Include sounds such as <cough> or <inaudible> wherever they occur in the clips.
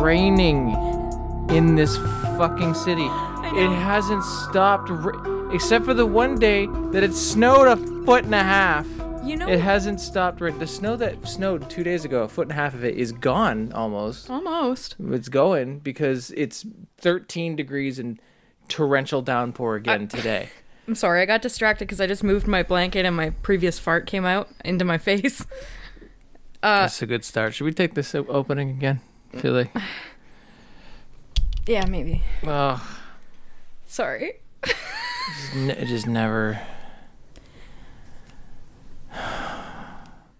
raining in this fucking city. It hasn't stopped, ra- except for the one day that it snowed a foot and a half. You know, It hasn't stopped. The snow that snowed two days ago, a foot and a half of it is gone almost. almost. It's going because it's 13 degrees and torrential downpour again <laughs> today. I'm sorry, I got distracted because I just moved my blanket and my previous fart came out into my <laughs> face. Uh, That's a good start. Should we take this o- opening again? Feel like, yeah, maybe. oh, Sorry. just ne- it just never.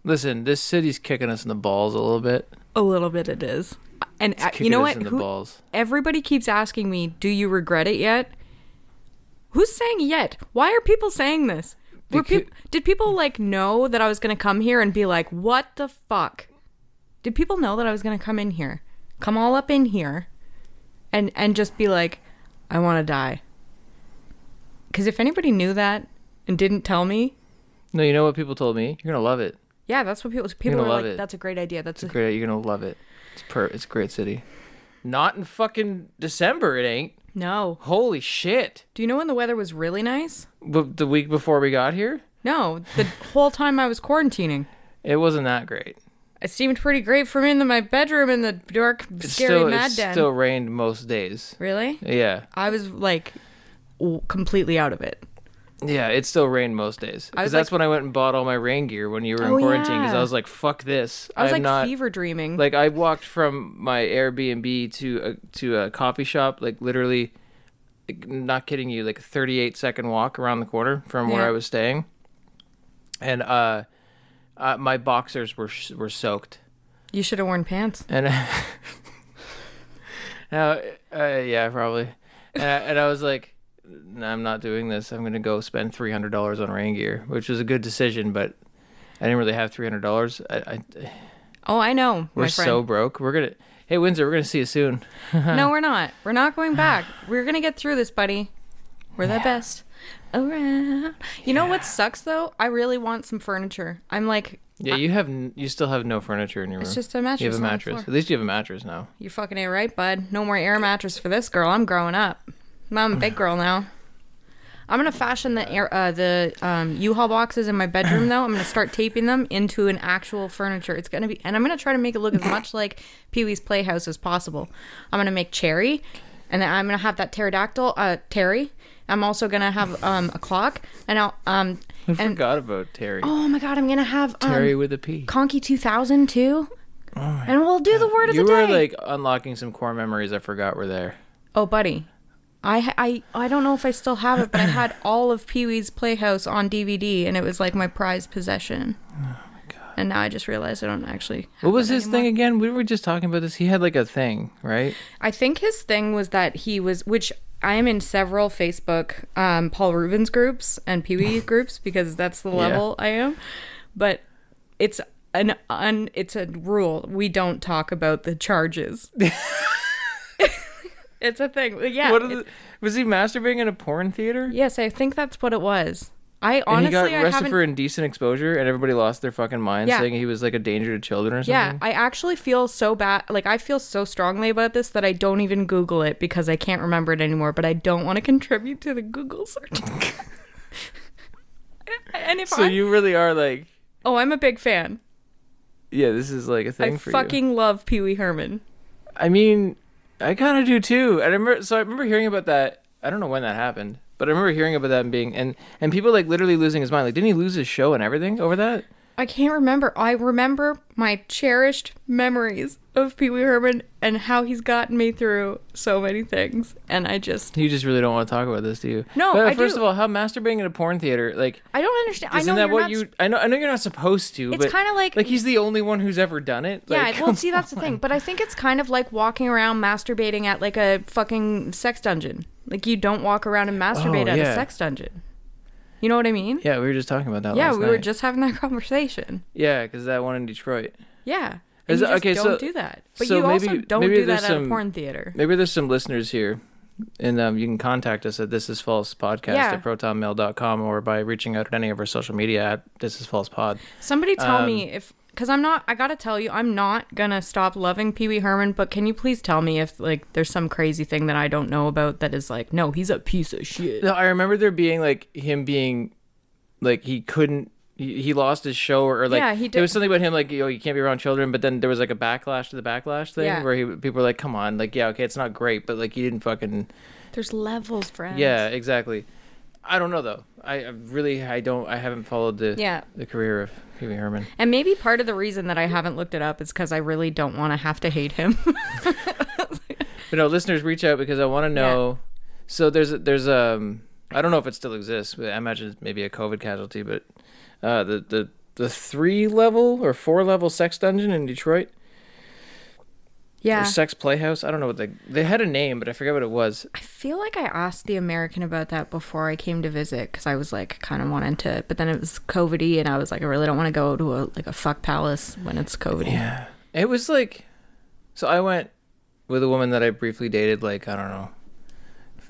Listen, this city's kicking us in the balls a little bit. A little bit it is. And uh, you know us what? In the Who- balls. everybody keeps asking me, "Do you regret it yet?" Who's saying yet? Why are people saying this? Were Becau- peop- did people like know that I was going to come here and be like, "What the fuck?" Did people know that I was going to come in here? Come all up in here and and just be like, "I want to die." Cuz if anybody knew that and didn't tell me, No, you know what people told me? You're gonna love it. yeah, that's what people people are love like, it. "That's a great idea." That's a, Great, you're gonna love it. It's per. It's a great city. Not in fucking December. It ain't. No. Holy shit! Do you know when the weather was really nice? The week before we got here, No, the whole time I was quarantining. it wasn't that great. It seemed pretty great for me in the, my bedroom in the dark, It's scary still, mad it den. still rained most days. Really? Yeah, I was like w- completely out of it. yeah, it still rained most days. Because that's like- when I went and bought all my rain gear when you were in Oh, quarantine. Because yeah. I was like, "Fuck this!" I was I'm like not fever dreaming. like I walked from my Airbnb to a, to a coffee shop, like literally, like, not kidding you, like a 38 second walk around the corner from where I was staying, and uh, uh my boxers were sh- were soaked, you should have worn pants. and now, <laughs> uh, yeah, probably, and I, and I was like. "No, I'm not doing this. I'm gonna go spend three hundred dollars on rain gear, which was a good decision, but I didn't really have three hundred dollars. I, I Oh, I know, we're so broke. We're gonna. Hey Windsor, we're gonna see you soon. <laughs> no, we're not. We're not going back. We're gonna get through this, buddy. We're the best around. You know what sucks though? I really want some furniture. I'm like, Yeah, you have you still have no furniture in your room. it's just a mattress. you have a mattress. At least you have a mattress now. You're fucking a right, bud. No more air mattress for this girl. I'm growing up. I'm a big girl now. I'm gonna fashion the air, uh, the um, U-Haul boxes in my bedroom though. I'm gonna start taping them into an actual furniture. It's gonna be, and I'm gonna try to make it look as much like Pee Wee's Playhouse as possible. I'm gonna make Chairry, and then I'm gonna have that pterodactyl, uh, Terry. I'm also gonna have um, a clock, and I'll um, I and forgot about Terry. oh my god, I'm gonna have um, Terry with a P. Conky 2000 too, and we'll do the word of You the day. You were like unlocking some core memories I forgot were there. Oh, buddy. I, I I don't know if I still have it, but I <clears throat> had all of Pee Wee's Playhouse on DVD, and it was like my prized possession. Oh my god! And now I just realized I don't actually. Have What was his thing again? We were just talking about this. He had like a thing, right? I think his thing was that he was, which I am in several Facebook um, Paul Reubens groups and Pee Wee <laughs> groups because that's the Yeah. level I am. But it's an un, it's a rule. We don't talk about the charges. <laughs> it's a thing. Yeah. What are it- the, was he masturbating in a porn theater? Yes, I think that's what it was. I honestly And he got arrested for indecent exposure, and everybody lost their fucking minds, Yeah. saying he was like a danger to children or something. yeah, I actually feel so bad. Like I feel so strongly about this that I don't even Google it because I can't remember it anymore. But I don't want to contribute to the Google search. <laughs> and if So I, you really are like, oh, I'm a big fan. yeah, this is like a thing I for you. fucking love Pee Wee Herman. I mean, I kind of do too. I remember, so I remember hearing about that. I don't know when that happened, but I remember hearing about that and being and and people like literally losing his mind. Like, didn't he lose his show and everything over that? I can't remember. I remember my cherished memories of Pee Wee Herman and how he's gotten me through so many things. And I just, You just really don't want to talk about this, do you? No, But I first do. of all, how masturbating in a porn theater? Like, I don't understand. I isn't know that what you? I know. I know you're not supposed to. It's kinda like- like he's the only one who's ever done it. Like, yeah, <laughs> well, see, that's the thing. But I think it's kind of like walking around masturbating at like a fucking sex dungeon. Like you don't walk around and masturbate Oh, at yeah. a sex dungeon. You know what I mean? Yeah, we were just talking about that. Yeah, we were just having that <laughs> conversation. Yeah, because that one in Detroit. Yeah. Is And you just okay, don't so- do that. But so you also maybe- don't maybe do that there's at a porn theater. Maybe there's some listeners here, and um, you can contact us at this is false podcast Yeah. at protonmail.com or by reaching out at any of our social media at this is false pod. Somebody tell um, me if because I'm not. I gotta tell you, I'm not gonna stop loving Pee Wee Herman. But can you please tell me if like there's some crazy thing that I don't know about that is like, no, he's a piece of shit. No, I remember there being like him being like he couldn't he, he lost his show or, like Yeah, he did. there was something about him like you know you can't be around children but then there was like a backlash to the backlash thing Yeah. where he people were like come on like yeah okay it's not great but like you didn't fucking There's levels, friends. yeah exactly I don't know though. I really I don't I haven't followed the Yeah. the career of Pee Wee Herman. And maybe part of the reason that I haven't looked it up is because I really don't want to have to hate him. <laughs> but no listeners reach out because I want to know. So there's a, there's um I don't know if it still exists but I imagine it's maybe a COVID casualty but uh the the the three level or four level sex dungeon in Detroit yeah. or sex playhouse. I don't know what they they had a name, but I forget what it was. I feel like I asked the American about that before I came to visit because I was like kind of wanting to, but then it was COVIDy, and I was like, I really don't want to go to a like a fuck palace when it's COVIDy. Yeah, it was like. So I went with a woman that I briefly dated. Like I don't know,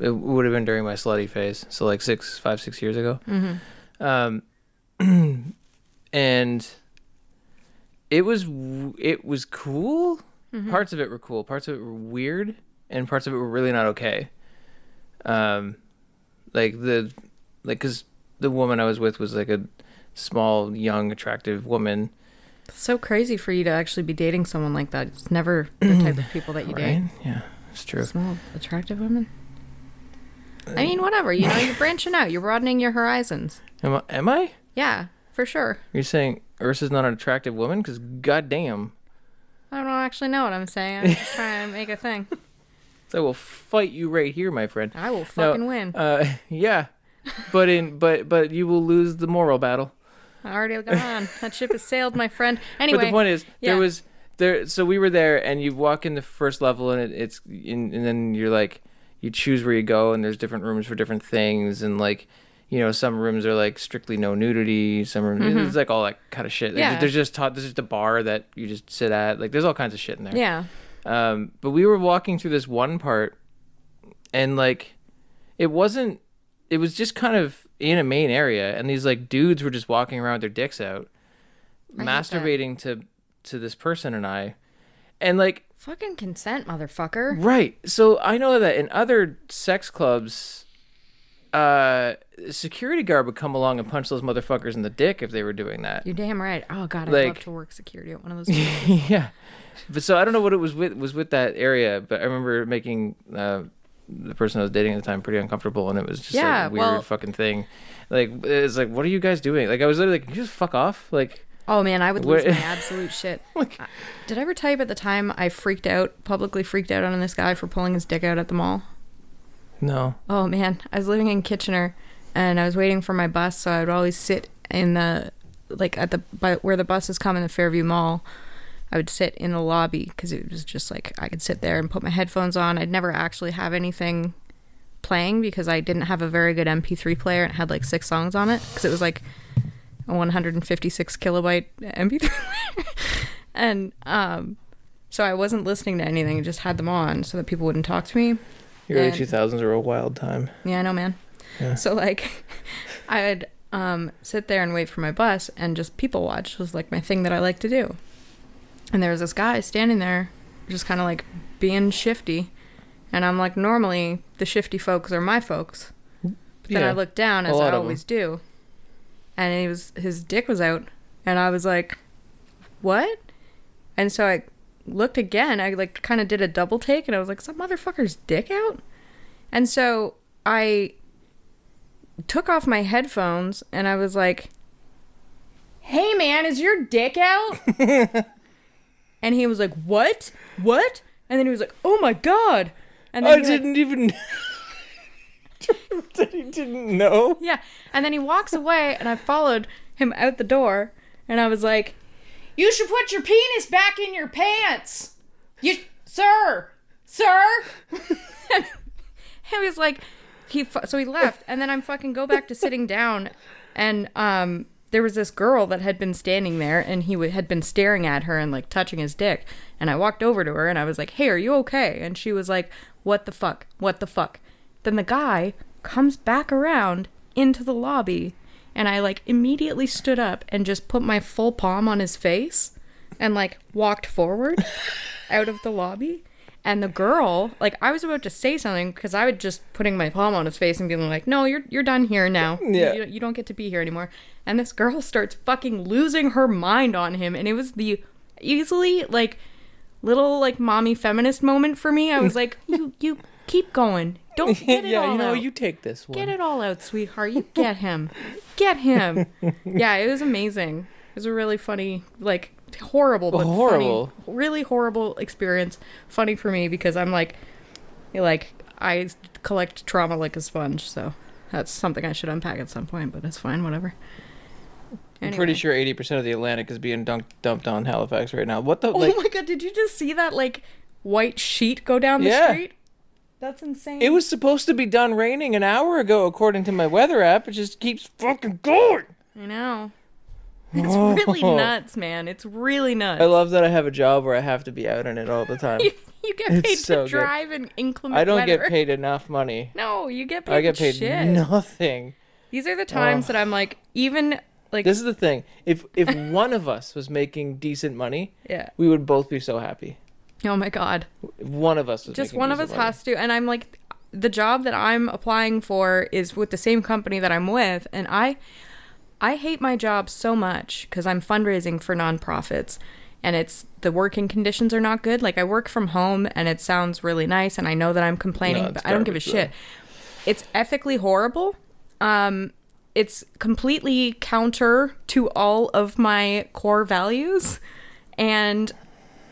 it would have been during my slutty phase. So like six, five, six years ago. Mm-hmm. Um, <clears throat> and it was it was cool. Parts of it were cool. Parts of it were weird, and parts of it were really not okay. Um, like the like because the woman I was with was like a small, young, attractive woman. It's so crazy for you to actually be dating someone like that. It's never the type of <clears throat> people that you date. Yeah, it's true. Small, attractive women. I mean, whatever. You know, you're branching out. You're broadening your horizons. Am I? Am I? Yeah, for sure. You're saying Ursa's not an attractive woman? Because goddamn, I don't actually know what I'm saying. I'm just trying to make a thing. <laughs> So I will fight you right here, my friend. I will fucking No, win. Uh, <laughs> yeah, but in but but you will lose the moral battle. I already got on. That ship has sailed, my friend. Anyway, <laughs> but the point is, yeah. there was there. So we were there, and you walk in the first level, and it, it's in, and then you're like, you choose where you go, and there's different rooms for different things, and like, you know, some rooms are like strictly no nudity, some rooms it's like all that kind of shit. Mm-hmm. Yeah. There's just taught. There's just a bar that you just sit at. Like, there's all kinds of shit in there. yeah. Um, but we were walking through this one part, and like, it wasn't. It was just kind of in a main area, and these like dudes were just walking around with their dicks out, I masturbating to to this person and I, and like Fucking consent, motherfucker. right. So I know that in other sex clubs, uh, security guard would come along and punch those motherfuckers in the dick if they were doing that. You're damn right. Oh god, I'd love to work security at one of <laughs> those. yeah. But so I don't know what it was with was with that area, but I remember making uh, the person I was dating at the time pretty uncomfortable, and it was just Yeah, a weird well- fucking thing. Like it's like, what are you guys doing? Like I was literally like, Can you just fuck off. Like oh man, I would lose my absolute shit. <laughs> Like- Did I ever tell you about the time I freaked out, publicly freaked out on this guy for pulling his dick out at the mall? No. Oh man, I was living in Kitchener, and I was waiting for my bus, so I would always sit in the like at the by where the buses come in the Fairview Mall. I would sit in the lobby because it was just like I could sit there and put my headphones on. I'd never actually have anything playing because I didn't have a very good MP3 player and it had like six songs on it because it was like a 156 kilobyte MP3 player. <laughs> and um, so I wasn't listening to anything, just had them on so that people wouldn't talk to me. The early two thousands are a wild time. Yeah, I know, man. Yeah. So like, <laughs> I would um, sit there and wait for my bus and just people watch was like my thing that I like to do. And there was this guy standing there, just kind of like being shifty, and I'm like, normally the shifty folks are my folks. But then I looked down as I always do, and he was his dick was out, and I was like, what? And so I looked again. I like kind of did a double take, and I was like, some motherfucker's dick out? And so I took off my headphones and I was like, Hey man, is your dick out? <laughs> and he was like, What? What? And then he was like, Oh my god. And then I didn't even. <laughs> he didn't know. Yeah. And then he walks away and I followed him out the door and I was like, You should put your penis back in your pants. You sir. Sir. <laughs> he was like he so he left and then I'm fucking go back to sitting down and um there was this girl that had been standing there and he w- had been staring at her and like touching his dick and I walked over to her and I was like, "Hey, are you okay?" And she was like, "What the fuck? What the fuck?" Then the guy comes back around into the lobby and I like immediately stood up and just put my full palm on his face and like walked forward <laughs> out of the lobby. And the girl, like I was about to say something because I was just putting my palm on his face and being like, "No, you're you're done here now. <laughs> Yeah. You, you don't get to be here anymore." And this girl <laughs> starts fucking losing her mind on him, and it was the easily like little like mommy feminist moment for me. I was like, "You you keep going. Don't <laughs> get it yeah, all you know, out. you take this one. Get it all out, sweetheart. You get him. Get him. <laughs> yeah, it was amazing. It was a really funny, like horrible, but Horrible. funny, really horrible experience. Funny for me because I'm like, like I collect trauma like a sponge. So that's something I should unpack at some point. But it's fine, whatever. I'm pretty sure 80% of the Atlantic is being dunked, dumped on Halifax right now. What the Oh my god! Did you just see that like white sheet go down the Yeah. street? That's insane. It was supposed to be done raining an hour ago, according to my weather app. It just keeps fucking going. I know. It's <laughs> really nuts, man. It's really nuts. I love that I have a job where I have to be out in it all the time. <laughs> you, you get It's paid so to good. drive in inclement I don't weather. get paid enough money. No, you get paid. I get paid shit. nothing. These are the times that I'm like, even like, This is the thing. If if <laughs> one of us was making decent money, yeah. we would both be so happy. Oh my god. One of us Just one of us money. has to, and I'm like, the job that I'm applying for is with the same company that I'm with, and I, I hate my job so much because I'm fundraising for nonprofits. And it's the working conditions are not good. Like I work from home and it sounds really nice and I know that I'm complaining, No, but I don't give a though. shit. It's ethically horrible. Um it's completely counter to all of my core values and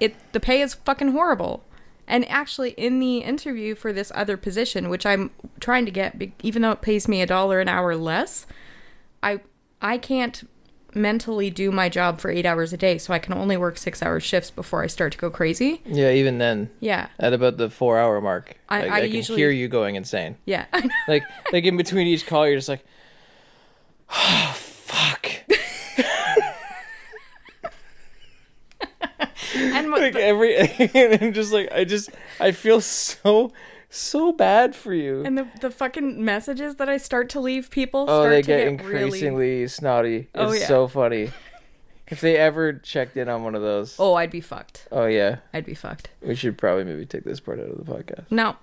it the pay is fucking horrible. And actually in the interview for this other position which I'm trying to get even though it pays me a dollar an hour less, I I can't mentally do my job for 8 hours a day, so I can only work 6-hour shifts before I start to go crazy. Yeah, even then, Yeah. at about the four hour mark, I- like, I I, can usually- hear you going insane. Yeah. Like like in between each call, you're just like, oh <sighs> fuck. What, like every <laughs> and I'm just like I just I feel so so bad for you. and the the fucking messages that I start to leave people oh, start they to get, get, increasingly really snotty. Oh, it's Oh, yeah. so funny. If they ever checked in on one of those, oh, Oh, I'd be fucked. Oh yeah, I'd be fucked. we should probably maybe take this part out of the podcast. No,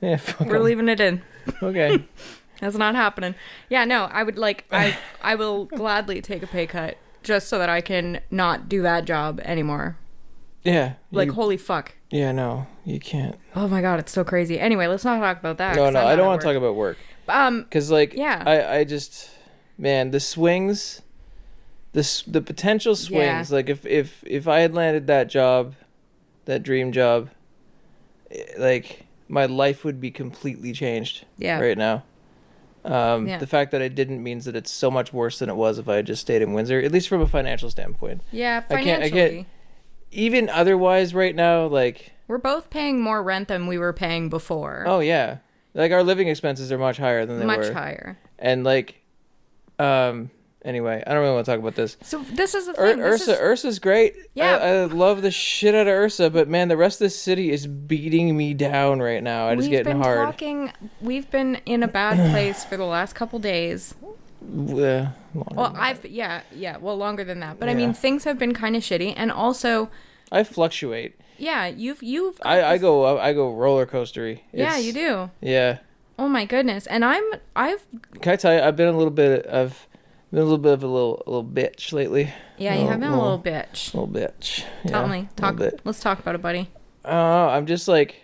Yeah, <laughs> fuck we're 'em. leaving it in. Okay. <laughs> That's not happening. Yeah, no, I would like I I will gladly take a pay cut just so that I can not do that job anymore. Yeah. Like you- holy fuck. yeah, no, you can't. Oh my god, it's so crazy. Anyway, let's not talk about that. No, no, I don't want to talk about work. Um, Cause like, Yeah. I, I just, man, the swings, this the potential swings. Like if if if I had landed that job, that dream job, eh, like my life would be completely changed yeah. right now. Um, Yeah. The fact that I didn't means that it's so much worse than it was if I had just stayed in Windsor, at least from a financial standpoint. Yeah, I can't- I financially. can't- Even otherwise, right now, like, We're both paying more rent than we were paying before. oh yeah, like our living expenses are much higher than they much were, Much higher. and like, um, anyway, I don't really want to talk about this. So this is the thing. this Ursa, is- Ursa's great. Yeah. I, I love the shit out of Ursa, but man, the rest of the city is beating me down right now. It's we've getting been hard. talking. We've been in a bad <sighs> place for the last couple days. Uh, Well, I've yeah yeah well longer than that, but I mean things have been kind of shitty, and also I fluctuate. yeah you've you've I, I go I go roller coastery. yeah you do. Yeah. Oh my goodness, and I'm I've Can I tell you? I've been a little bit of been a little bit of a little a little bitch lately. yeah you Little- have been a little bitch. little bitch. Tell Yeah, me a talk. Let's talk about it, buddy. Uh, I'm just like,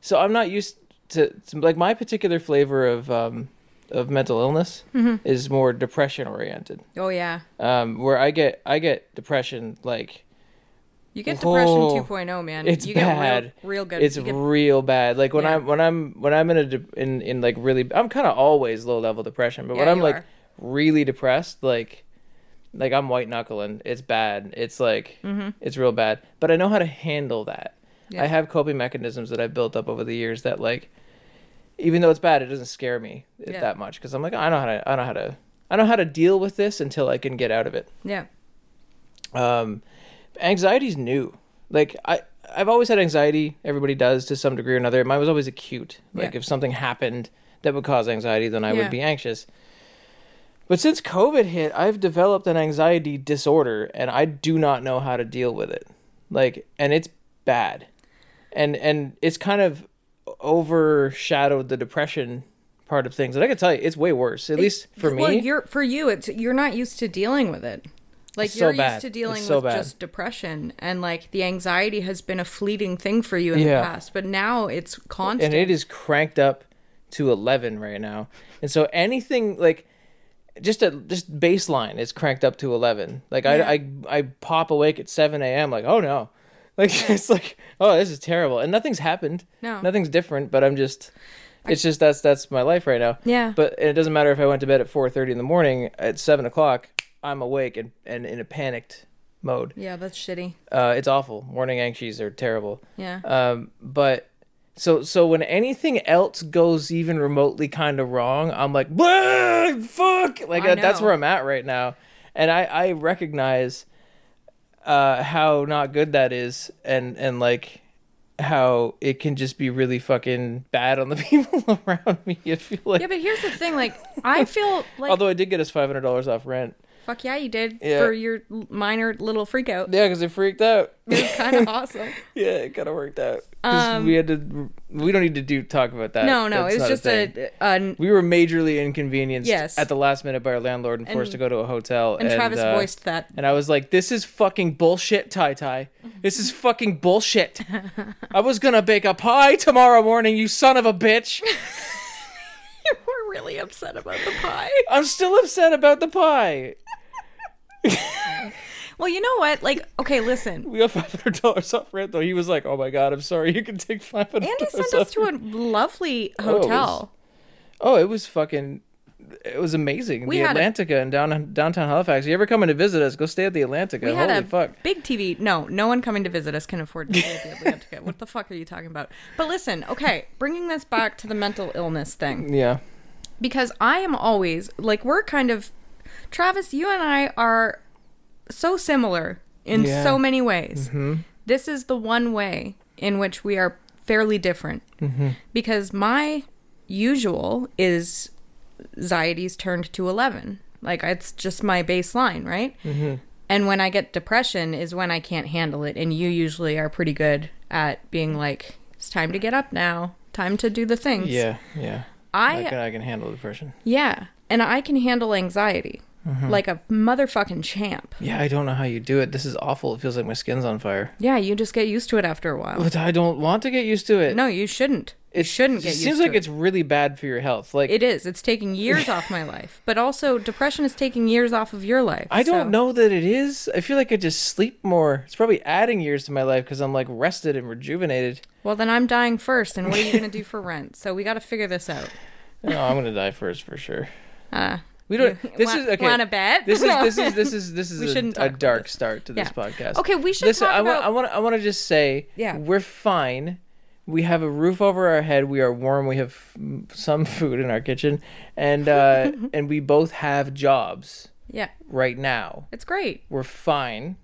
so I'm not used to, to like my particular flavor of um of mental illness Mm-hmm. is more depression oriented. Oh yeah, Um, where I get I get depression like you get depression Oh, 2.0, man. it's you bad. Get real, real good. it's get- real bad. Like when Yeah. I'm when I'm when I'm in a de- in in like really I'm kind of always low level depression, but when I'm like are. really depressed, like like I'm white knuckling. It's bad. It's like it's real bad. But I know how to handle that. Mm-hmm. Yeah. I have coping mechanisms that I've built up over the years that like even though it's bad, it doesn't scare me Yeah. that much because I'm like I know how to I know how to I know how to deal with this until I can get out of it. yeah. Um, anxiety's new. Like I, I've always had anxiety. Everybody does to some degree or another. Mine was always acute. Like Yeah. if something happened that would cause anxiety, then I Yeah. would be anxious. But since COVID hit, I've developed an anxiety disorder and I do not know how to deal with it. Like and it's bad. And and it's kind of overshadowed the depression part of things. And I can tell you it's way worse. At least for me. Well, you're for you, it's you're not used to dealing with it. Like It's so you're bad. used to dealing so with bad. just depression, and like the anxiety has been a fleeting thing for you in Yeah. the past, but now it's constant. and it is cranked up to 11 right now and so anything like just a just baseline is cranked up to 11 like Yeah. I, I i pop awake at 7 a.m like oh no like <laughs> it's like oh this is terrible and nothing's happened No. nothing's different but i'm just it's just that's that's my life right now Yeah. but it doesn't matter if i went to bed at 4.30 in the morning at 7 o'clock i'm awake and, and in a panicked mode yeah, that's shitty. uh, it's awful morning anxieties are terrible Yeah. um, but so so when anything else goes even remotely kind of wrong, I'm like, fuck! Like uh, that's where I'm at right now, and I I recognize uh, how not good that is, and and like how it can just be really fucking bad on the <laughs> people around me. I feel like, yeah, but here's the thing. Like, I feel <laughs> like although I did get us five hundred dollars off rent, fuck yeah, you did Yeah. for your minor little freak out. yeah, because it freaked out. It was kind of awesome. yeah, it kind of worked out. 'Cause we had to. We don't need to do talk about that. Um, No, no, That's it was just a, a We were majorly inconvenienced Yes. at the last minute by our landlord and forced to go to a hotel. and Travis uh, voiced that. And I was like, this is fucking bullshit, Tai Tai. This is fucking bullshit. <laughs> I was gonna bake a pie tomorrow morning, you son of a bitch. <laughs> Really upset about the pie. <laughs> I'm still upset about the pie. <laughs> Well, you know what? Like, okay, listen. We got five hundred dollars off rent though. He was like, Oh my god, I'm sorry, you can take five hundred Andy dollars sent us to a lovely Oh, it was- hotel. Oh, it was fucking it was amazing. We the had a- Atlantica in down, downtown Halifax. you ever coming to visit us, go stay at the Atlantica. We had Holy a fuck. big TV. No, no one coming to visit us can afford to stay at the Atlantica. <laughs> What the fuck are you talking about? But listen, okay, bringing this back to the mental illness thing. Yeah. Because I am always like we're kind of Travis, you and I are so similar in Yeah. so many ways. Mm-hmm. This is the one way in which we are fairly different. Mm-hmm. Because my usual is anxieties turned to 11 like it's just my baseline right? Mm-hmm. And when i get depression is when i can't handle it. And you usually are pretty good at being like it's time to get up now. Time to do the things. Yeah, yeah. I i can, I can handle depression. yeah, and I can handle anxiety mm-hmm. like a motherfucking champ. Yeah, I don't know how you do it. This is awful. It feels like my skin's on fire. Yeah, you just get used to it after a while. But I don't want to get used to it. No, you shouldn't. It shouldn't get It seems to like it. it's really bad for your health. Like It is. It's taking years off my life, but also depression is taking years off of your life. I don't know that it is. I feel like I just sleep more. It's probably adding years to my life because I'm like rested and rejuvenated. Well, then I'm dying first, and what are you gonna do for rent? So we got to figure this out. No, I'm gonna die first for sure. Uh, We don't. This wa- is okay. Wanna bet? This is this is this <laughs> is this is We a, a dark start to this Yeah. podcast. Okay, we should Listen, talk I want about- I want I want to just say, Yeah. we're fine. We have a roof over our head. We are warm. We have <laughs> some food in our kitchen, and uh, <laughs> and we both have jobs yeah, right now. it's great. We're fine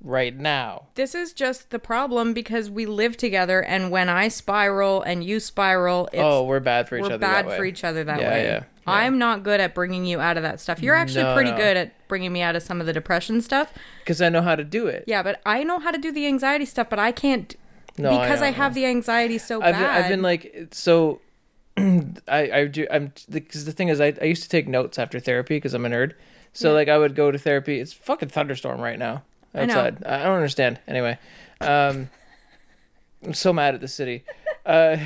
right now. This is just the problem because we live together, and when I spiral and you spiral, it's oh, we're bad for each we're other. bad that way. for each other that Yeah, way. yeah, yeah. I'm not good at bringing you out of that stuff. You're actually No, pretty no. good at bringing me out of some of the depression stuff. because I know how to do it. Yeah, but I know how to do the anxiety stuff, but I can't No, because I, know, have the anxiety so I've bad. been, I've been like so. <clears throat> I I do I'm because the thing is I I used to take notes after therapy because I'm a nerd. So Yeah. like I would go to therapy. It's fucking thunderstorm right now I outside. I, don't understand. Anyway, um, I'm so mad at the city. Uh,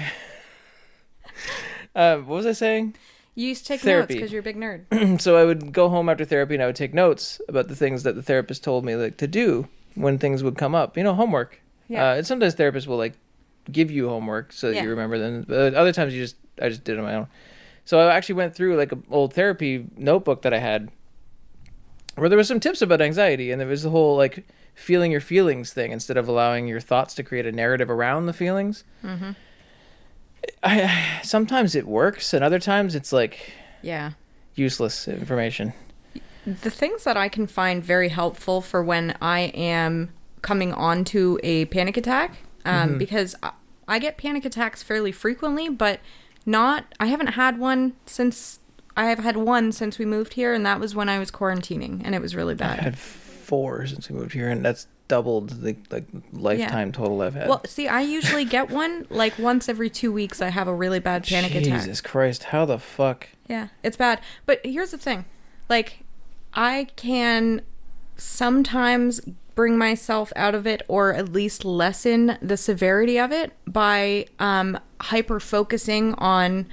<laughs> uh, what was I saying? you used to take notes because you're a big nerd. <clears throat> so I would go home after therapy and I would take notes about the things that the therapist told me like to do when things would come up. You know, homework. Yeah. Uh, and sometimes therapists will like give you homework so that Yeah. you remember them. But other times you just I just did it on my own. So I actually went through like an old therapy notebook that I had where there was some tips about anxiety and there was the whole like feeling your feelings thing instead of allowing your thoughts to create a narrative around the feelings. Mm-hmm. I, sometimes it works and other times it's like Yeah. useless information. The things that I can find very helpful for when I am coming onto a panic attack, um, Mm-hmm. because I, I get panic attacks fairly frequently, but not, I haven't had one since I have had one since we moved here, and that was when I was quarantining, and it was really bad. I had four since we moved here, and that's doubled the like lifetime total I've had. Well, see, I usually get one like once every two weeks. I have a really bad panic attack. Jesus Christ, how the fuck? Yeah, it's bad. But here's the thing like, I can sometimes bring myself out of it or at least lessen the severity of it by um, hyper focusing on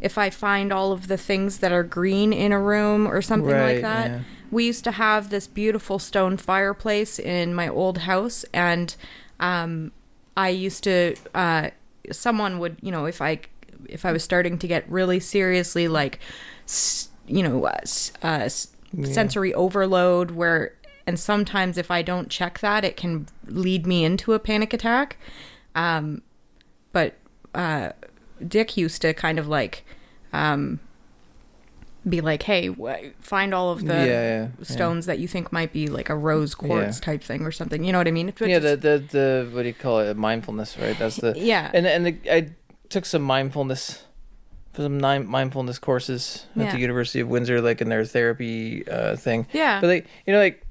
if I find all of the things that are green in a room or something Right, like that. yeah. We used to have this beautiful stone fireplace in my old house, and um, I used to. Uh, someone would, you know, if I if I was starting to get really seriously like, you know, uh, uh, sensory overload, where and sometimes if I don't check that, it can lead me into a panic attack. Um, but uh, Dick used to kind of like um, be like, "Hey, find all of the Yeah, yeah, yeah. stones that you think might be like a rose quartz Yeah. type thing or something." You know what I mean? Yeah, just- the, the the what do you call it? Mindfulness, right? That's the Yeah. And and the, I took some mindfulness, for some nine mindfulness courses at Yeah. the University of Windsor, like in their therapy uh, thing. Yeah. But like you know, like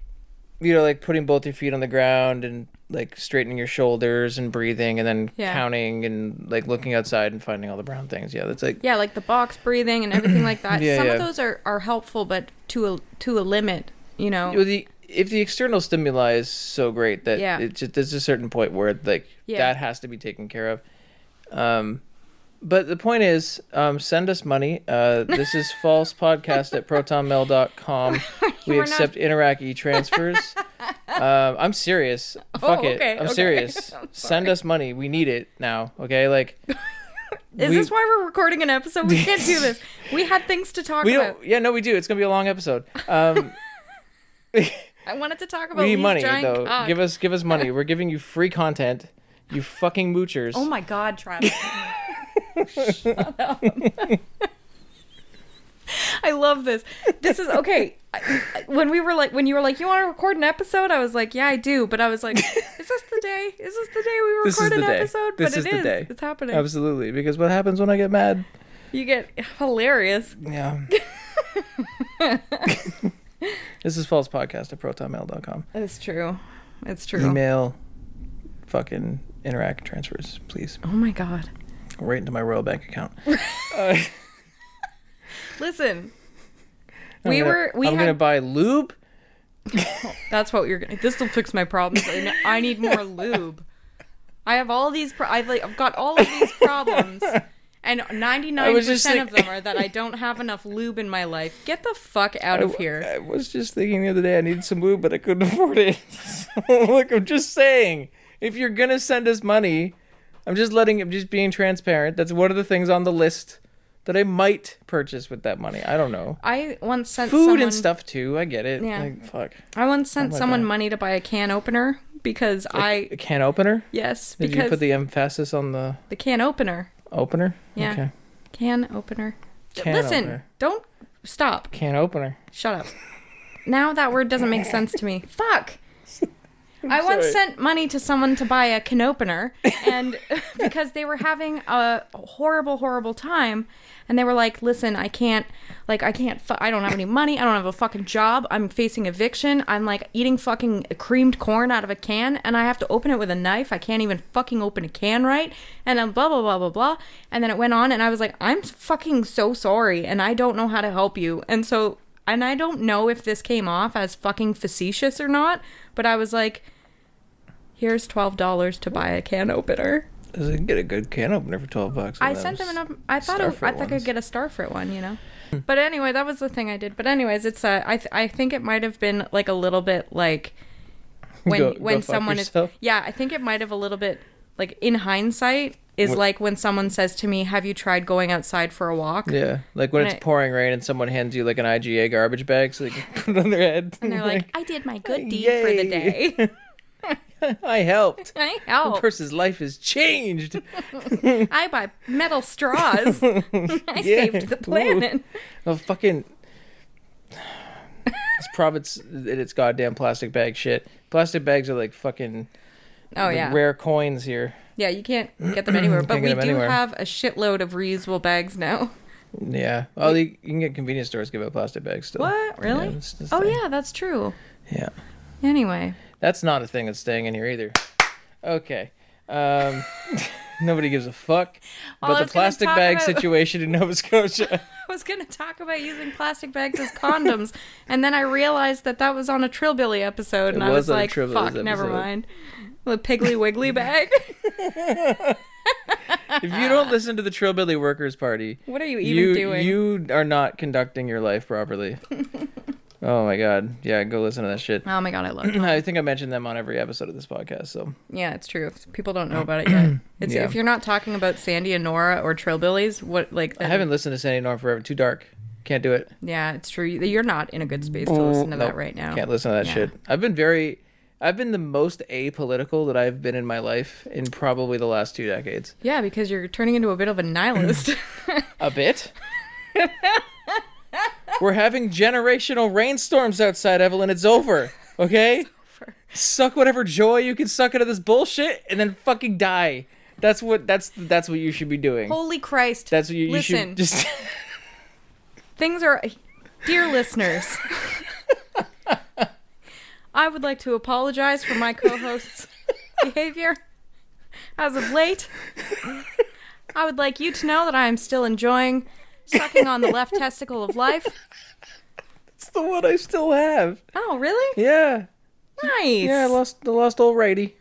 you know, like putting both your feet on the ground and like straightening your shoulders and breathing and then Yeah. counting and like looking outside and finding all the brown things. Yeah, that's like yeah, like the box breathing and everything like that. <clears throat> Yeah, Some yeah. of those are, are helpful, but to a to a limit, you know. Well, the if the external stimuli is so great that Yeah. it just there's a certain point where like Yeah. that has to be taken care of. Um, but the point is, um, send us money. Uh, this is false podcast at protonmail.com. <laughs> We We're not- accept Interac e transfers. um, I'm serious. <laughs> Fuck it. Oh, okay, I'm okay. serious. <laughs> I'm Send us money. We need it now. Okay, like Is we- this why we're recording an episode? We can't do this. We had things to talk we about. don't. Yeah, no, we do. It's gonna be a long episode. Um, I wanted to talk about we need money though. cock. Give us give us money. We're giving you free content. You fucking moochers. Oh my god, Travis. Shut up. <laughs> I love this. This is okay. When we were like, when you were like, you want to record an episode? I was like, yeah, I do. But I was like, is this the day? Is this the day we record the an day. episode? This but is it the is. day. It's happening. Absolutely, because what happens when I get mad? You get hilarious. Yeah. <laughs> <laughs> this is false podcast at protonmail.com. It's true. It's true. Email fucking Interac transfers, please. Oh my god. Right into my Royal Bank account. <laughs> uh, Listen. I'm we gonna- were we I'm had gonna buy lube. That's what you're gonna. This will fix my problems. I I need more lube. I have all these. Pro- I've like I've got all of these problems, and 99 percent of them are that I don't have enough lube in my life. Get the fuck out of here. I was just thinking the other day I needed some lube, but I couldn't <laughs> afford it. <laughs> so, look, I'm just saying, if you're gonna send us money, I'm just letting, I'm just being transparent. That's one of the things on the list that I might purchase with that money. I don't know. I once sent Food someone, and stuff too. I get it. Yeah. Like fuck. I once sent oh like someone that. money to buy a can opener because I A can opener. yes Did because you put the emphasis on the the can opener opener? Yeah. Okay. can opener. Can Listen, opener. don't stop. Can opener. Shut up. Now that word doesn't make sense to me. Fuck. I <laughs> once sorry. sent money to someone to buy a can opener, and <laughs> because they were having a horrible, horrible time, and they were like, "Listen, I can't, like, I can't, fu- I don't have any money. I don't have a fucking job. I'm facing eviction. I'm like eating fucking creamed corn out of a can, and I have to open it with a knife. I can't even fucking open a can right." And then blah blah blah blah blah, and then it went on, and I was like, "I'm fucking so sorry, and I don't know how to help you." And so and I don't know if this came off as fucking facetious or not, but I was like, here's $12 to buy a can opener. Does it get a good can opener for twelve bucks? I sent him an I thought it, I thought I could get a Starfruit one, you know. but anyway, that was the thing I did. But anyways, it's uh, I th- I think it might have been like a little bit like <laughs> when Go- go when fuck someone is yeah, I think it might have a little bit like in hindsight is like when someone says to me, "Have you tried going outside for a walk?" Yeah, like when And it's it- pouring rain and someone hands you like an IGA garbage bag so they can <laughs> put it on their head. And they're like, "I did my good deed for the day. <laughs> I helped. <laughs> I The helped." person's life has changed. I buy metal straws. I Yeah. saved the planet. Oh, fucking. This province and its goddamn plastic bag shit. Plastic bags are like fucking Oh like yeah, rare coins here. Yeah. You can't <clears throat> get them anywhere, but we do anywhere. have a shitload of reusable bags now. Yeah. Oh, you, you can get convenience stores give out plastic bags still. What? Really? Yeah, it's just oh thing. yeah, that's true. Yeah. Anyway, That's not a thing that's staying in here either. Okay. Um, <laughs> nobody gives a fuck Well, about the plastic bag about- <laughs> situation in Nova Scotia. <laughs> I was gonna talk about using plastic bags as condoms, and then I realized that that was on a Trillbilly episode, and It I was like, "Fuck, never mind." The Piggly Wiggly <laughs> bag. if you don't listen to the Trillbilly Workers Party, what are you even you doing? you are not conducting your life properly. <laughs> oh my god. Yeah, go listen to that shit. Oh my god, I love <clears throat> it. I think I mentioned them on every episode of this podcast, so Yeah, it's true. If people don't know <clears throat> about it yet. It's Yeah. if you're not talking about Sandy and Nora or Trillbillies, what like I haven't listened to Sandy and Nora forever. Too dark. Can't do it. Yeah, it's true. You're not in a good space to listen to that right now. Can't listen to that Yeah. shit. I've been very I've been the most apolitical that I've been in my life in probably the last two decades. Yeah, because you're turning into a bit of a nihilist. <laughs> A bit. We're having generational rainstorms outside, Evelyn. It's over. Okay? Over. Suck whatever joy you can suck out of this bullshit and then fucking die. That's what that's that's what you should be doing. Holy Christ. That's what you, you Listen, should just <laughs> things are dear listeners <laughs> i would like to apologize for my co-host's <laughs> behavior as of late i would like you to know that i am still enjoying sucking on the left testicle of life It's the one I still have. oh really Yeah. nice Yeah, I lost the lost old righty.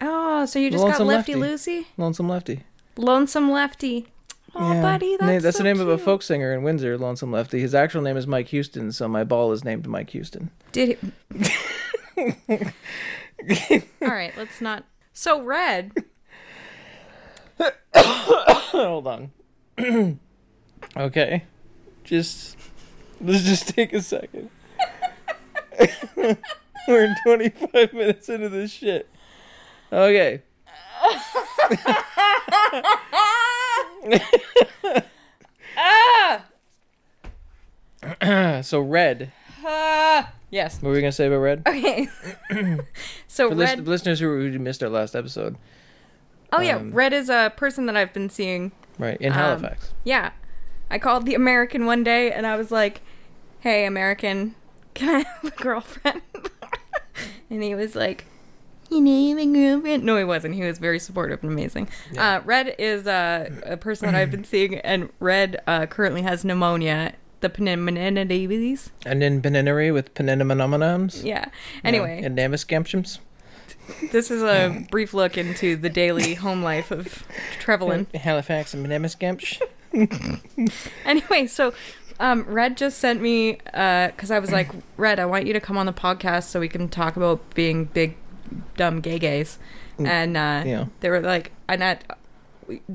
oh so you just got lefty Lefty. lucy Lonesome Lefty. lonesome lefty oh Yeah. buddy Na- that's, that's so the name of a folk singer in Windsor, Lonesome Lefty. His actual name is Mike Houston, so my ball is named Mike Houston. Did it? <laughs> All right, let's not. So red. Hold on. <clears throat> okay. Just let's just take a second. <laughs> We're 25 minutes into this shit. Okay. <laughs> ah. <laughs> so red. Ah. Yes. What were we gonna say about red? Okay. <coughs> so For red. lis- listeners who, who missed our last episode, oh yeah, um, red is a person that I've been seeing. right in Um, Halifax. Yeah, I called the American one day and I was like, "Hey, American, can I have a girlfriend?" <laughs> and he was like. You know, my girlfriend. No, he wasn't. He was very supportive and amazing. Uh, Red is uh, a person that I've been <clears throat> seeing, and Red uh, currently has pneumonia, the pneumonitis. And in Peninari with Peninamonominoms. Yeah. Anyway, And Namascamptiums. this is a brief look into the daily <laughs> home life of Trevelyan. Halifax and Nemascamps. <laughs> Anyway, so um, Red just sent me because I was like, <clears throat> Red, I want you to come on the podcast so we can talk about being big, dumb gay gays. And uh, Yeah. they were like, and I,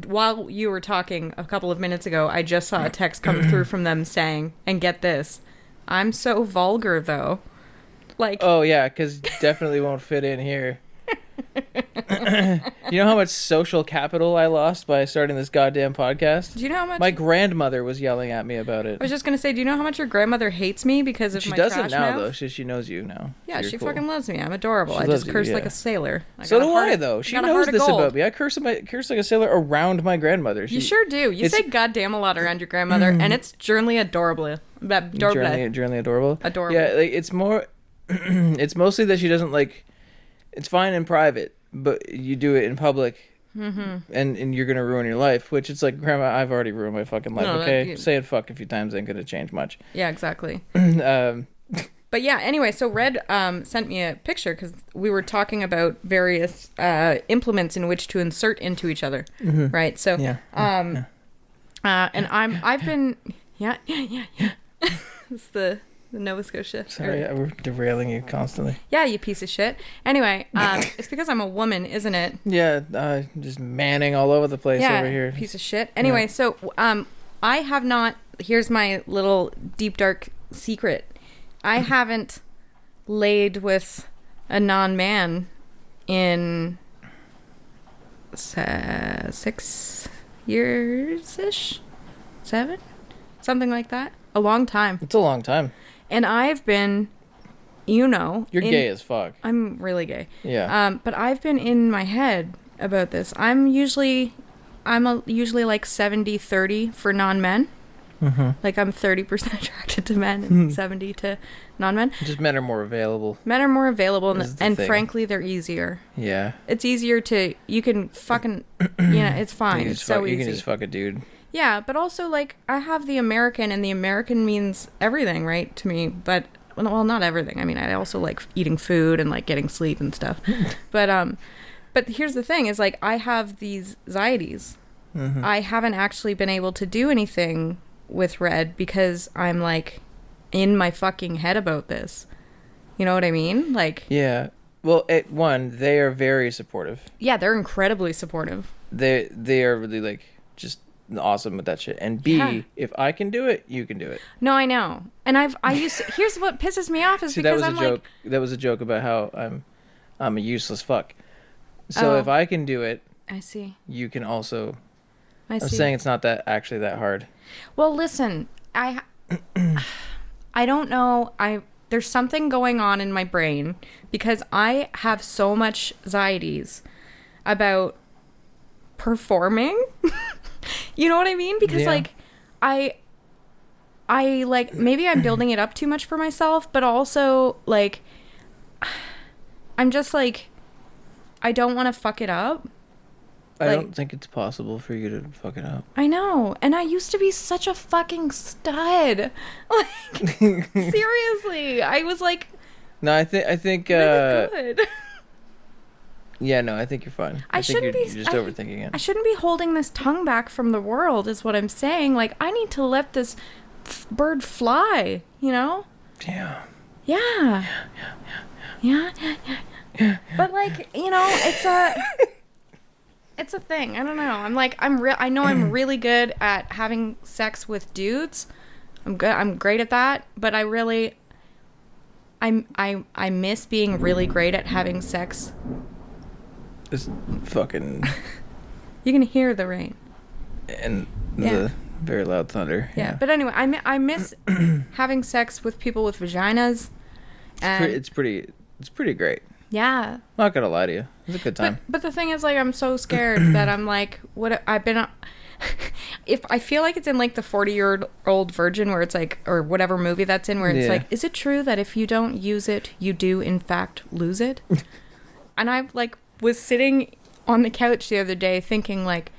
while you were talking a couple of minutes ago, I just saw a text come <clears throat> through from them saying, and get this, I'm so vulgar though. Like, Oh yeah, because definitely won't fit in here. <laughs> you know how much social capital I lost by starting this goddamn podcast? do you know how much? My grandmother was yelling at me about it. I was just gonna say, do you know how much your grandmother hates me because of She my doesn't now mouth? though. She she knows you now. Yeah, You're she cool. fucking loves me. I'm adorable. She I just you, curse yeah. like a sailor. I So do heart I though. She knows this about me. I curse my curse like a sailor around my grandmother. She, You sure do. You say goddamn a lot around your grandmother, and <clears throat> it's generally adorable. Adorable. Journey adorable. Adorable. Yeah, like it's more. <clears throat> it's mostly that she doesn't like. It's fine in private, but you do it in public, Mm-hmm. and and you're gonna ruin your life. Which it's like, Grandma, I've already ruined my fucking life. No, okay, you- saying fuck a few times ain't gonna change much. Yeah, exactly. <clears throat> um, <laughs> But yeah, anyway, so Red um, sent me a picture because we were talking about various uh, implements in which to insert into each other, right? So, yeah. um, uh, and I'm I've been yeah yeah yeah yeah. <laughs> it's the Nova Scotia. Sorry, we're derailing you constantly. Yeah, you piece of shit. Anyway, um, <coughs> it's because I'm a woman, isn't it? Yeah, uh, just manning all over the place yeah, over here. piece of shit. Anyway, so um, I have not. Here's my little deep dark secret. I <coughs> haven't laid with a non-man in se- six years ish, seven, something like that. A long time, It's a long time. And I've been, you know, You're in- gay as fuck. I'm really gay. Yeah. Um, but I've been in my head about this. I'm usually, I'm a, usually like 70 30 for non men. Like I'm 30% <laughs> attracted to men Hmm. and 70 to non-men. Just men are more available. Men are more available and, the and thing. frankly they're easier. Yeah. It's easier to you can fucking you know, it's fine. can It's just so fuck, you can just fuck a dude. Yeah, but also like I have the American, and the American means everything, right? To me, but well, not everything. I mean, I also like eating food and like getting sleep and stuff. <laughs> but um, but here's the thing: is like I have these anxieties. Mm-hmm. I haven't actually been able to do anything with Red because I'm like in my fucking head about this. You know what I mean? Like, Yeah. Well, at one, they are very supportive. yeah, they're incredibly supportive. They they are really like just awesome with that shit. And B, Yeah. if I can do it, you can do it. No, I know, and I've I used. To, here's what pisses me off is See, that because was I'm a joke. like, that was a joke about how I'm I'm a useless fuck. So Oh. if I can do it, I see. you can also. I I'm saying it's not that actually that hard. Well, listen, I <sighs> I don't know. I there's something going on in my brain because I have so much anxieties about performing. <laughs> you know what I mean? Because Yeah. like I I like maybe I'm building it up too much for myself, but also like <sighs> I'm just like I don't want to fuck it up. I Like- don't think it's possible for you to fuck it up. I know. And I used to be such a fucking stud. <laughs> Like <laughs> seriously, I was like No, I think I think uh good. <laughs> yeah, no, I think you're fine. I think shouldn't you're, be- you're just I- overthinking it. I shouldn't be holding this tongue back from the world is what I'm saying. Like I need to let this f- bird fly, you know? Yeah. Yeah. Yeah. Yeah. Yeah, yeah, yeah. But like, you know, it's a <laughs> it's a thing. I don't know. I'm like I'm real I know I'm <clears throat> really good at having sex with dudes. I'm good I'm great at that, but I really I'm I I miss being really great at having sex. It's fucking <laughs> You can hear the rain. and Yeah. the very loud thunder. Yeah. But anyway, I mi- I miss <clears throat> having sex with people with vaginas. It's, And pre- it's pretty it's pretty great. yeah, Not gonna lie to you. It's a good time. But, but the thing is, like, I'm so <clears throat> scared that I'm like, what? I've been. <laughs> If I feel like it's in like the 40 year old virgin, where it's like, or whatever movie that's in, where it's Yeah. like, is it true that if you don't use it, you do in fact lose it? <laughs> and I like was sitting on the couch the other day thinking like,